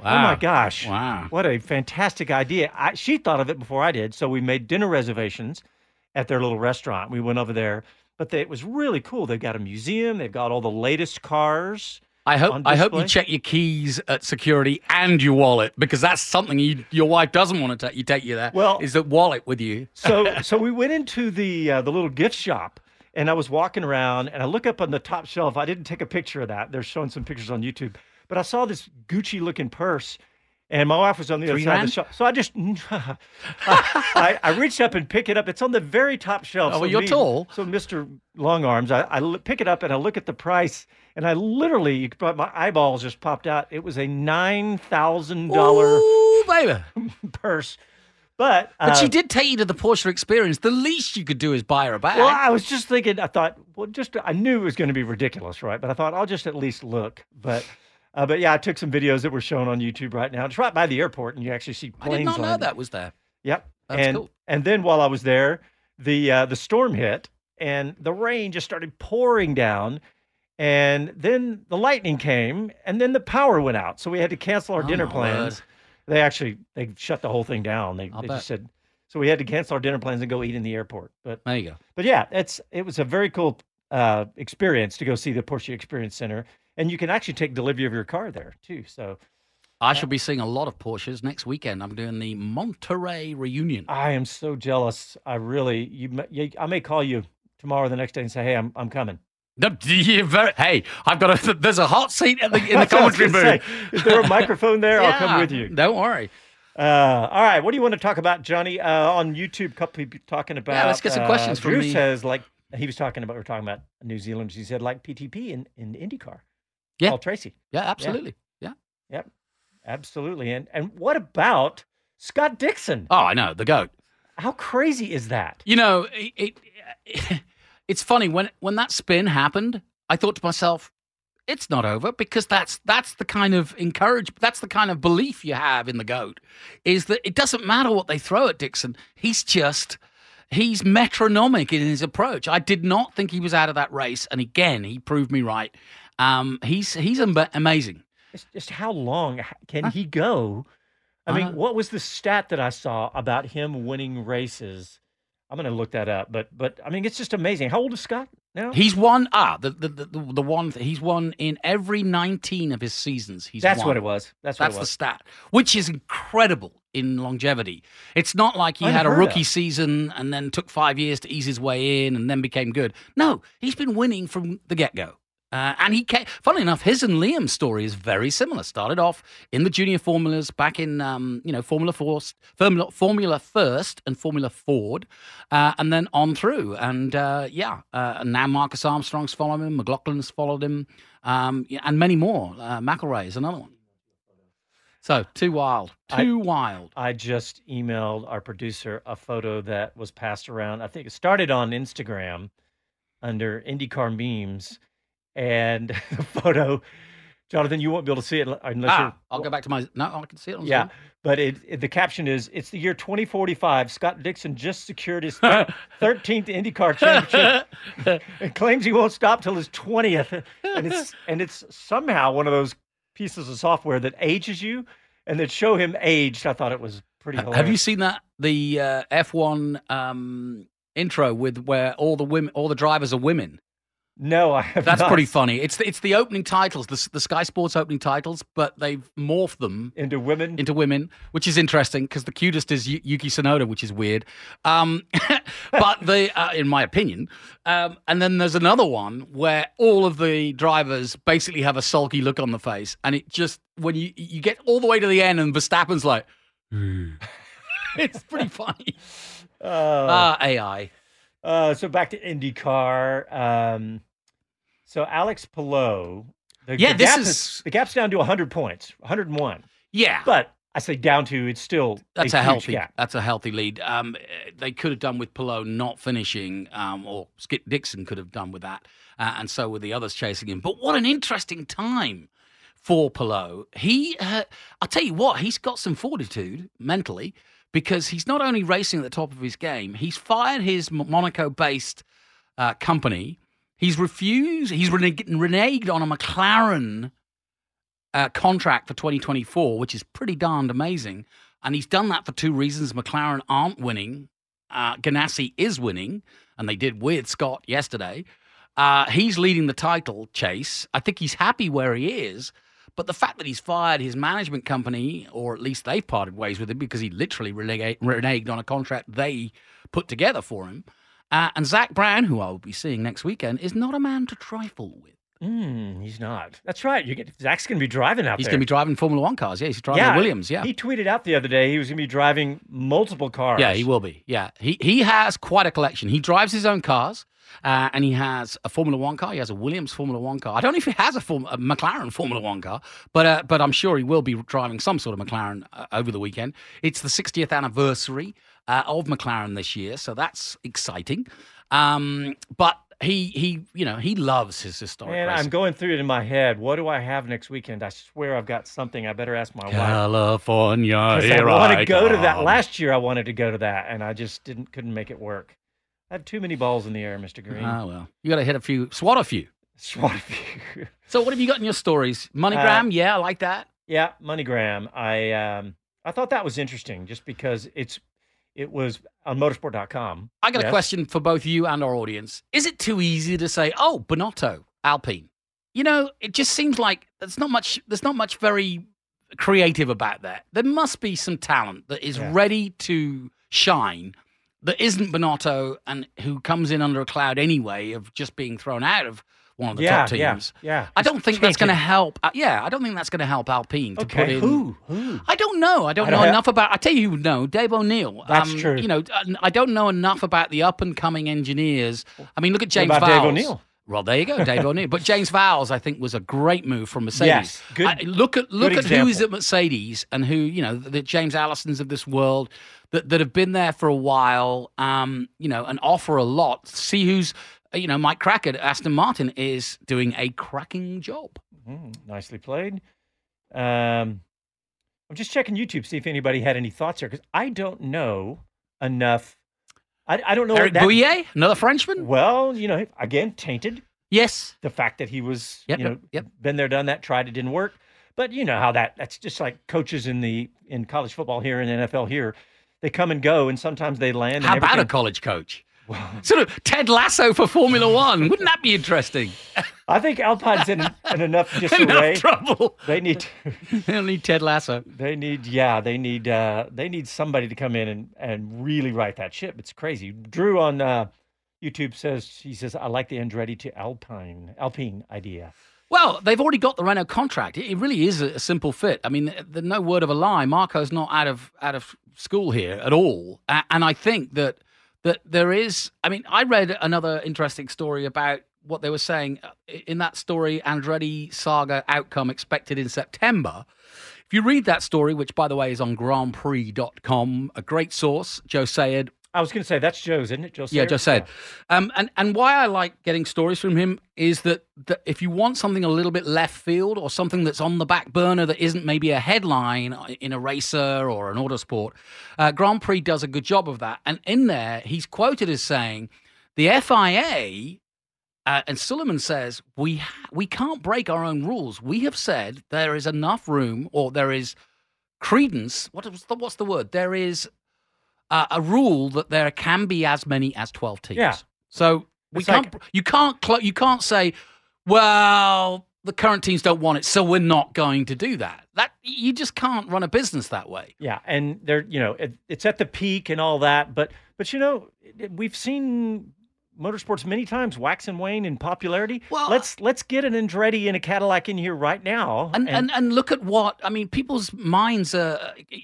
Wow. oh my gosh. Wow. What a fantastic idea. I, she thought of it before I did. So we made dinner reservations at their little restaurant. We went over there, but they, it was really cool. They've got a museum, they've got all the latest cars. I hope I hope you check your keys at security and your wallet because that's something you, your wife doesn't want to take you take you there. Well- is the wallet with you? so <laughs> so we went into the uh, the little gift shop and I was walking around and I look up on the top shelf. I didn't take a picture of that. They're showing some pictures on YouTube, but I saw this Gucci looking purse. And my wife was on the other Three side of the shop. So I just, <laughs> I, I reach up and pick it up. It's on the very top shelf. Oh, so well, you're me- tall. So Mr. Long Arms, I, I pick it up and I look at the price and I literally, you could probably- my eyeballs just popped out. It was a $9,000 Ooh, baby. <laughs> purse. But, But she uh, did take you to the Porsche experience. The least you could do is buy her a bag. Well, I was just thinking. I thought, well, just I knew it was going to be ridiculous, right? But I thought I'll just at least look. But, uh, but yeah, I took some videos that were shown on YouTube right now. It's right by the airport, and you actually see planes. I did not know that was there. Yep. That's and cool. and then while I was there, the uh, the storm hit, and the rain just started pouring down. And then the lightning came, and then the power went out. So we had to cancel our Oh, dinner plans. word. They actually they shut the whole thing down. They, I'll they bet. just said so we had to cancel our dinner plans and go eat in the airport. But There you go. but yeah, it's it was a very cool uh, experience to go see the Porsche Experience Center, and you can actually take delivery of your car there too. So I shall be seeing a lot of Porsches next weekend. I'm doing the Monterey reunion. I am so jealous. I really you, you I may call you tomorrow, or the next day, and say, hey, I'm I'm coming. No, you're very, hey, I've got a. <laughs> There's a hot seat in the, in the That's <laughs> what I was commentary booth. Is there a microphone there? I'll come with you. Don't worry. Uh, all right, what do you want to talk about, Johnny? Uh, on YouTube, couple people talking about. let's get some uh, questions from Drew the- says like he was talking about. We're talking about New Zealand. He said like PTP in in IndyCar. Yeah. Paul Tracy. Yeah, absolutely. Yeah. Yep, absolutely. And and what about Scott Dixon? Oh, I know the goat. How crazy is that? You know, it, it, <laughs> it's funny when when that spin happened. I thought to myself, it's not over because that's that's the kind of encourage that's the kind of belief you have in the goat is that it doesn't matter what they throw at Dixon. He's just he's metronomic in his approach. I did not think he was out of that race, and again, he proved me right. Um, he's he's am- amazing. It's just how long can he go? I mean, Uh, what was the stat that I saw about him winning races? I'm going to look that up, but but I mean, it's just amazing. How old is Scott now? He's won ah the the, the the one he's won in every 19 of his seasons. He's That's won. what it was. That's what That's it the stat, which is incredible in longevity. It's not like he had a rookie of. season and then took five years to ease his way in and then became good. No, he's been winning from the get go. Uh, and he came, funnily enough, his and Liam's story is very similar. Started off in the junior formulas back in, um, you know, Formula Force, Formula, Formula First and Formula Ford, uh, and then on through. And uh, yeah, uh, and now Marcus Armstrong's followed him, McLaughlin's followed him, um, and many more. Uh, McElrea is another one. So too wild, I- too wild. I just emailed our producer a photo that was passed around. I think it started on Instagram. under IndyCar memes, and <laughs> the photo. Jonathan, you won't be able to see it unless Ah, you're. I'll go back to my. No, I can see it on Yeah, screen. but it, it- the caption is "It's the year 2045. Scott Dixon just secured his <laughs> 13th IndyCar championship <laughs> and claims he won't stop till his 20th." And it's and it's somehow one of those pieces of software that ages you and that show him aged. I thought it was pretty. Hilarious. Have you seen that the uh, F1 um, intro with where all the women, all the drivers are women? No, I have not. That's not. pretty funny. It's the, it's the opening titles, the, the Sky Sports opening titles, but they've morphed them into women. Into women, which is interesting because the cutest is Yu- Yuki Tsunoda, which is weird. Um, <laughs> but the, uh, in my opinion, um, and then there's another one where all of the drivers basically have a sulky look on the face, and it just when you you get all the way to the end, and Verstappen's like, <laughs> it's pretty funny. <laughs> Oh. Ah, AI. Uh, so back to IndyCar. Um, so Alex Palou. The, Yeah, the this gap is- the gap's down to 100 points, 101. Yeah. But I say down to it's still That's a, a, healthy. gap. That's a healthy lead. Um, they could have done with Palou not finishing, um, or Skip Dixon could have done with that, uh, and so with the others chasing him. But what an interesting time for Palou. He, uh, I'll tell you what, he's got some fortitude mentally because he's not only racing at the top of his game, he's fired his Monaco-based uh, company. He's refused. He's reneg- reneged on a McLaren uh, contract for 2024, which is pretty darned amazing. And he's done that for two reasons. McLaren aren't winning. Uh, Ganassi is winning, and they did with Scott yesterday. Uh, he's leading the title chase. I think he's happy where he is. But the fact that he's fired his management company, or at least they've parted ways with him because he literally reneged, on a contract they put together for him. Uh, and Zak Brown, who I will be seeing next weekend, is not a man to trifle with. Mm, he's not. That's right. You get Zak's going to be driving out He's there. going to be driving Formula One cars. Yeah, he's driving a Williams. Yeah. He tweeted out the other day he was going to be driving multiple cars. Yeah, he will be. Yeah, he he has quite a collection. He drives his own cars, uh, and he has a Formula One car. He has a Williams Formula One car. I don't know if he has a, Form- a McLaren Formula One car, but uh, but I'm sure he will be driving some sort of McLaren uh, over the weekend. It's the 60th anniversary uh, of McLaren this year, so that's exciting. Um, but he he you know he loves his historic. And. I'm going through it in my head. What do I have next weekend? I swear I've got something. I better ask my wife. California, I want I to go to that. Last year I wanted to go to that, and I just didn't couldn't make it work. I have too many balls in the air, Mr. Green. Ah well, you got to hit a few, swat a few. Swat a few. <laughs> So what have you got in your stories? MoneyGram, yeah, I like that. Yeah, MoneyGram. I um I thought that was interesting just because it's it was on motorsport.com. I got a question for both you and our audience. Is it too easy to say, "Oh, Binotto, Alpine"? You know, it just seems like there's not much. There's not much very creative about that. There must be some talent that is Yeah. ready to shine that isn't Binotto and who comes in under a cloud anyway of just being thrown out of one of the Yeah, top yeah, teams. yeah. I don't think that's going to help. Uh, yeah, I don't think that's going to help Alpine to put Okay, in. who? Who? I don't know. I don't I know don't- enough about. I tell you, who know Dave O'Neill. That's Um, true. You know, uh, I don't know enough about the up and coming engineers. I mean, look at What James about Dave O'Neill? Well, there you go, Dave <laughs> O'Neill. But James Vowles, I think, was a great move from Mercedes. Yes, good- I- look at look at who is example. at Mercedes and who you know the James Allisons of this world that that have been there for a while. Um, you know, and offer a lot. See who's you know Mike Crackett, Aston Martin is doing a cracking job. Mm, nicely played. Um, I'm just checking YouTube, to see if anybody had any thoughts here, because I don't know enough. I, I don't know. Eric that- Boullier, another Frenchman. Well, you know, again, tainted. Yes. The fact that he was, Yep, you know, yep, been there, done that, tried it, didn't work. But you know how that that's just like coaches in the in college football here and NFL here. They come and go, and sometimes they land. and How about a college coach? Sort of Ted Lasso for Formula One. Wouldn't that be interesting? <laughs> I think Alpine's in, in enough <laughs> disarray. Enough trouble. They need <laughs> they don't need Ted Lasso. They need yeah, they need uh they need somebody to come in and and really right that ship. It's crazy. Drew on uh YouTube says he says I like the Andretti to Alpine Alpine idea. Well, they've already got the Renault contract. It really is a simple fit. I mean, there's no word of a lie. Marko's not out of out of school here at all, and I think that that there is. I mean, I read another interesting story about what they were saying in that story. Andretti saga outcome expected in September. If you read that story, which by the way is on GrandPrix.com, a great source, Joe Saward. I was going to say that's Joe's, isn't it? Joe. Yeah, just said. Um, and and why I like getting stories from him is that, that if you want something a little bit left field or something that's on the back burner that isn't maybe a headline in a racer or an autosport, uh, Grand Prix does a good job of that. And in there, he's quoted as saying, "The FIA." Uh, and Sulayem says we ha- we can't break our own rules. We have said there is enough room, or there is credence. What is the, what's the word? There is uh, a rule that there can be as many as twelve teams. Yeah. So we It's can't. like- you can't. Cl- you can't say, well, the current teams don't want it, so we're not going to do that. That you just can't run a business that way. Yeah, and they're you know it, it's at the peak and all that, but but you know it- we've seen motorsports many times wax and wane in popularity. Well, let's let's get an Andretti and a Cadillac in here right now. And, and and look at what I mean. People's minds are.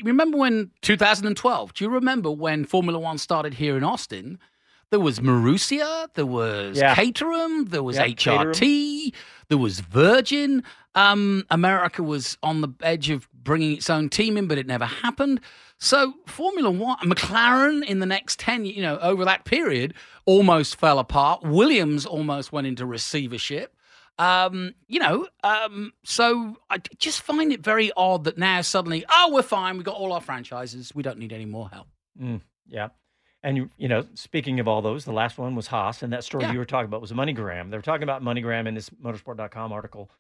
Remember when 2012? Do you remember when Formula One started here in Austin? There was Marussia, there was Yeah. Caterham, there was Yeah, HRT, there was Virgin. Um, America was on the edge of bringing its own team in, but it never happened. So Formula One, McLaren in the next ten, you know, over that period, almost fell apart. Williams almost went into receivership. Um, you know, um, so I just find it very odd that now suddenly, oh, we're fine. We've got all our franchises. We don't need any more help. Mm, yeah. And you, you know, speaking of all those, the last one was Haas, and that story Yeah. you were talking about was a MoneyGram. They were talking about MoneyGram in this Motorsport.com article,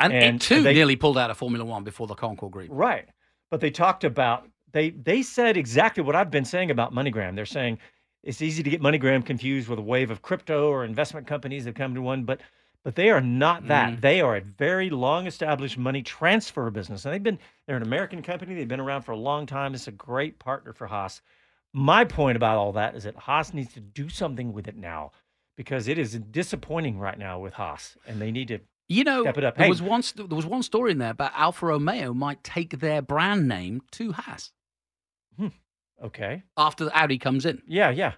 And, it too they- nearly pulled out of Formula One before the Concord Group. Right. But they talked about they they said exactly what I've been saying about MoneyGram. They're saying it's easy to get MoneyGram confused with a wave of crypto or investment companies that come to one, but but they are not that. Mhm. They are a very long established money transfer business. And they've been they're an American company. They've been around for a long time. It's a great partner for Haas. My point about all that is that Haas needs to do something with it now because it is disappointing right now with Haas and they need to You know, it up. there Hey, was one there was one story in there about Alfa Romeo might take their brand name to Haas okay. after the Audi comes in. Yeah, yeah.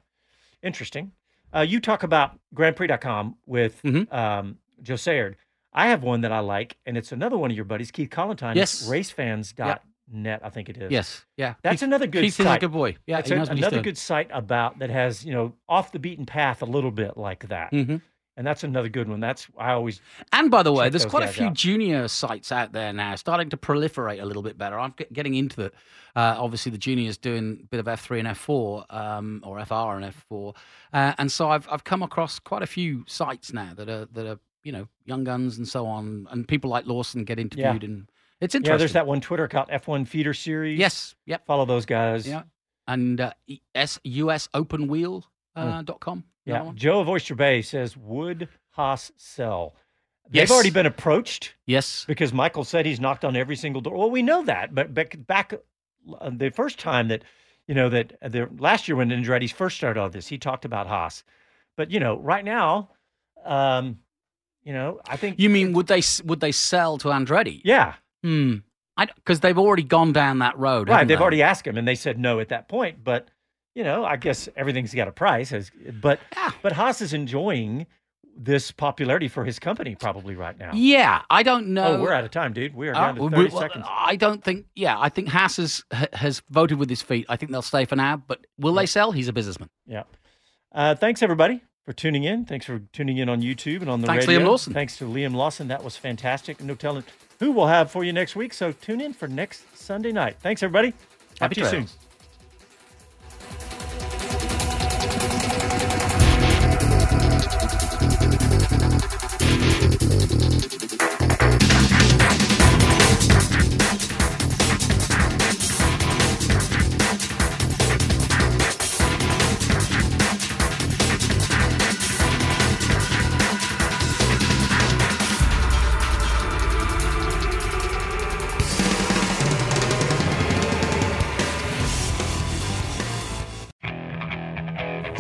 Interesting. Uh, you talk about GrandPrix.com with Mm-hmm. um, Joe Saward. I have one that I like, and it's another one of your buddies, Keith Collantine. Yes. Racefans.net, I think it is. Yes, yeah. That's Keith- another good Keith is a site. good boy. Yeah, It's he a- knows what he's another good site about that has, you know, off the beaten path a little bit like that. Mhm. And that's another good one. That's, I always. And by the way, there's quite a few out. junior sites out there now starting to proliferate a little bit better. I'm get- getting into it. Uh, obviously, the juniors doing a bit of F3 and F4, um, or FR and F4, uh, and so I've I've come across quite a few sites now that are that are you know young guns and so on, and people like Lawson get interviewed, and it's interesting. Yeah, there's that one Twitter account, F1 Feeder Series. Yes, yep. Follow those guys. Yeah, and uh, S US Open Wheel uh, dot com. Yeah. Joe of Oyster Bay says, would Haas sell? They've Yes. already been approached. Yes. Because Michael said he's knocked on every single door. Well, we know that, but back, back uh, the first time that, you know, that uh, the last year when Andretti's first started all this, he talked about Haas. But, you know, right now, um, you know, I think. You mean would they s- would they sell to Andretti? Yeah. Hmm. Because they've already gone down that road. Right. They've they? already asked him and they said no at that point. But, you know, I guess everything's got a price. As, but, but Haas is enjoying this popularity for his company probably right now. Yeah, I don't know. Oh, we're out of time, dude. We are Uh, down to we- 30 well, seconds. I don't think. Yeah, I think Haas has, has voted with his feet. I think they'll stay for now. But will they sell? He's a businessman. Yeah. Uh, thanks everybody for tuning in. Thanks for tuning in on YouTube and on the Thanks, radio. Liam Lawson. Thanks to Liam Lawson. That was fantastic. No telling who we'll have for you next week. So tune in for next Sunday night. Thanks everybody. Happy to see you soon.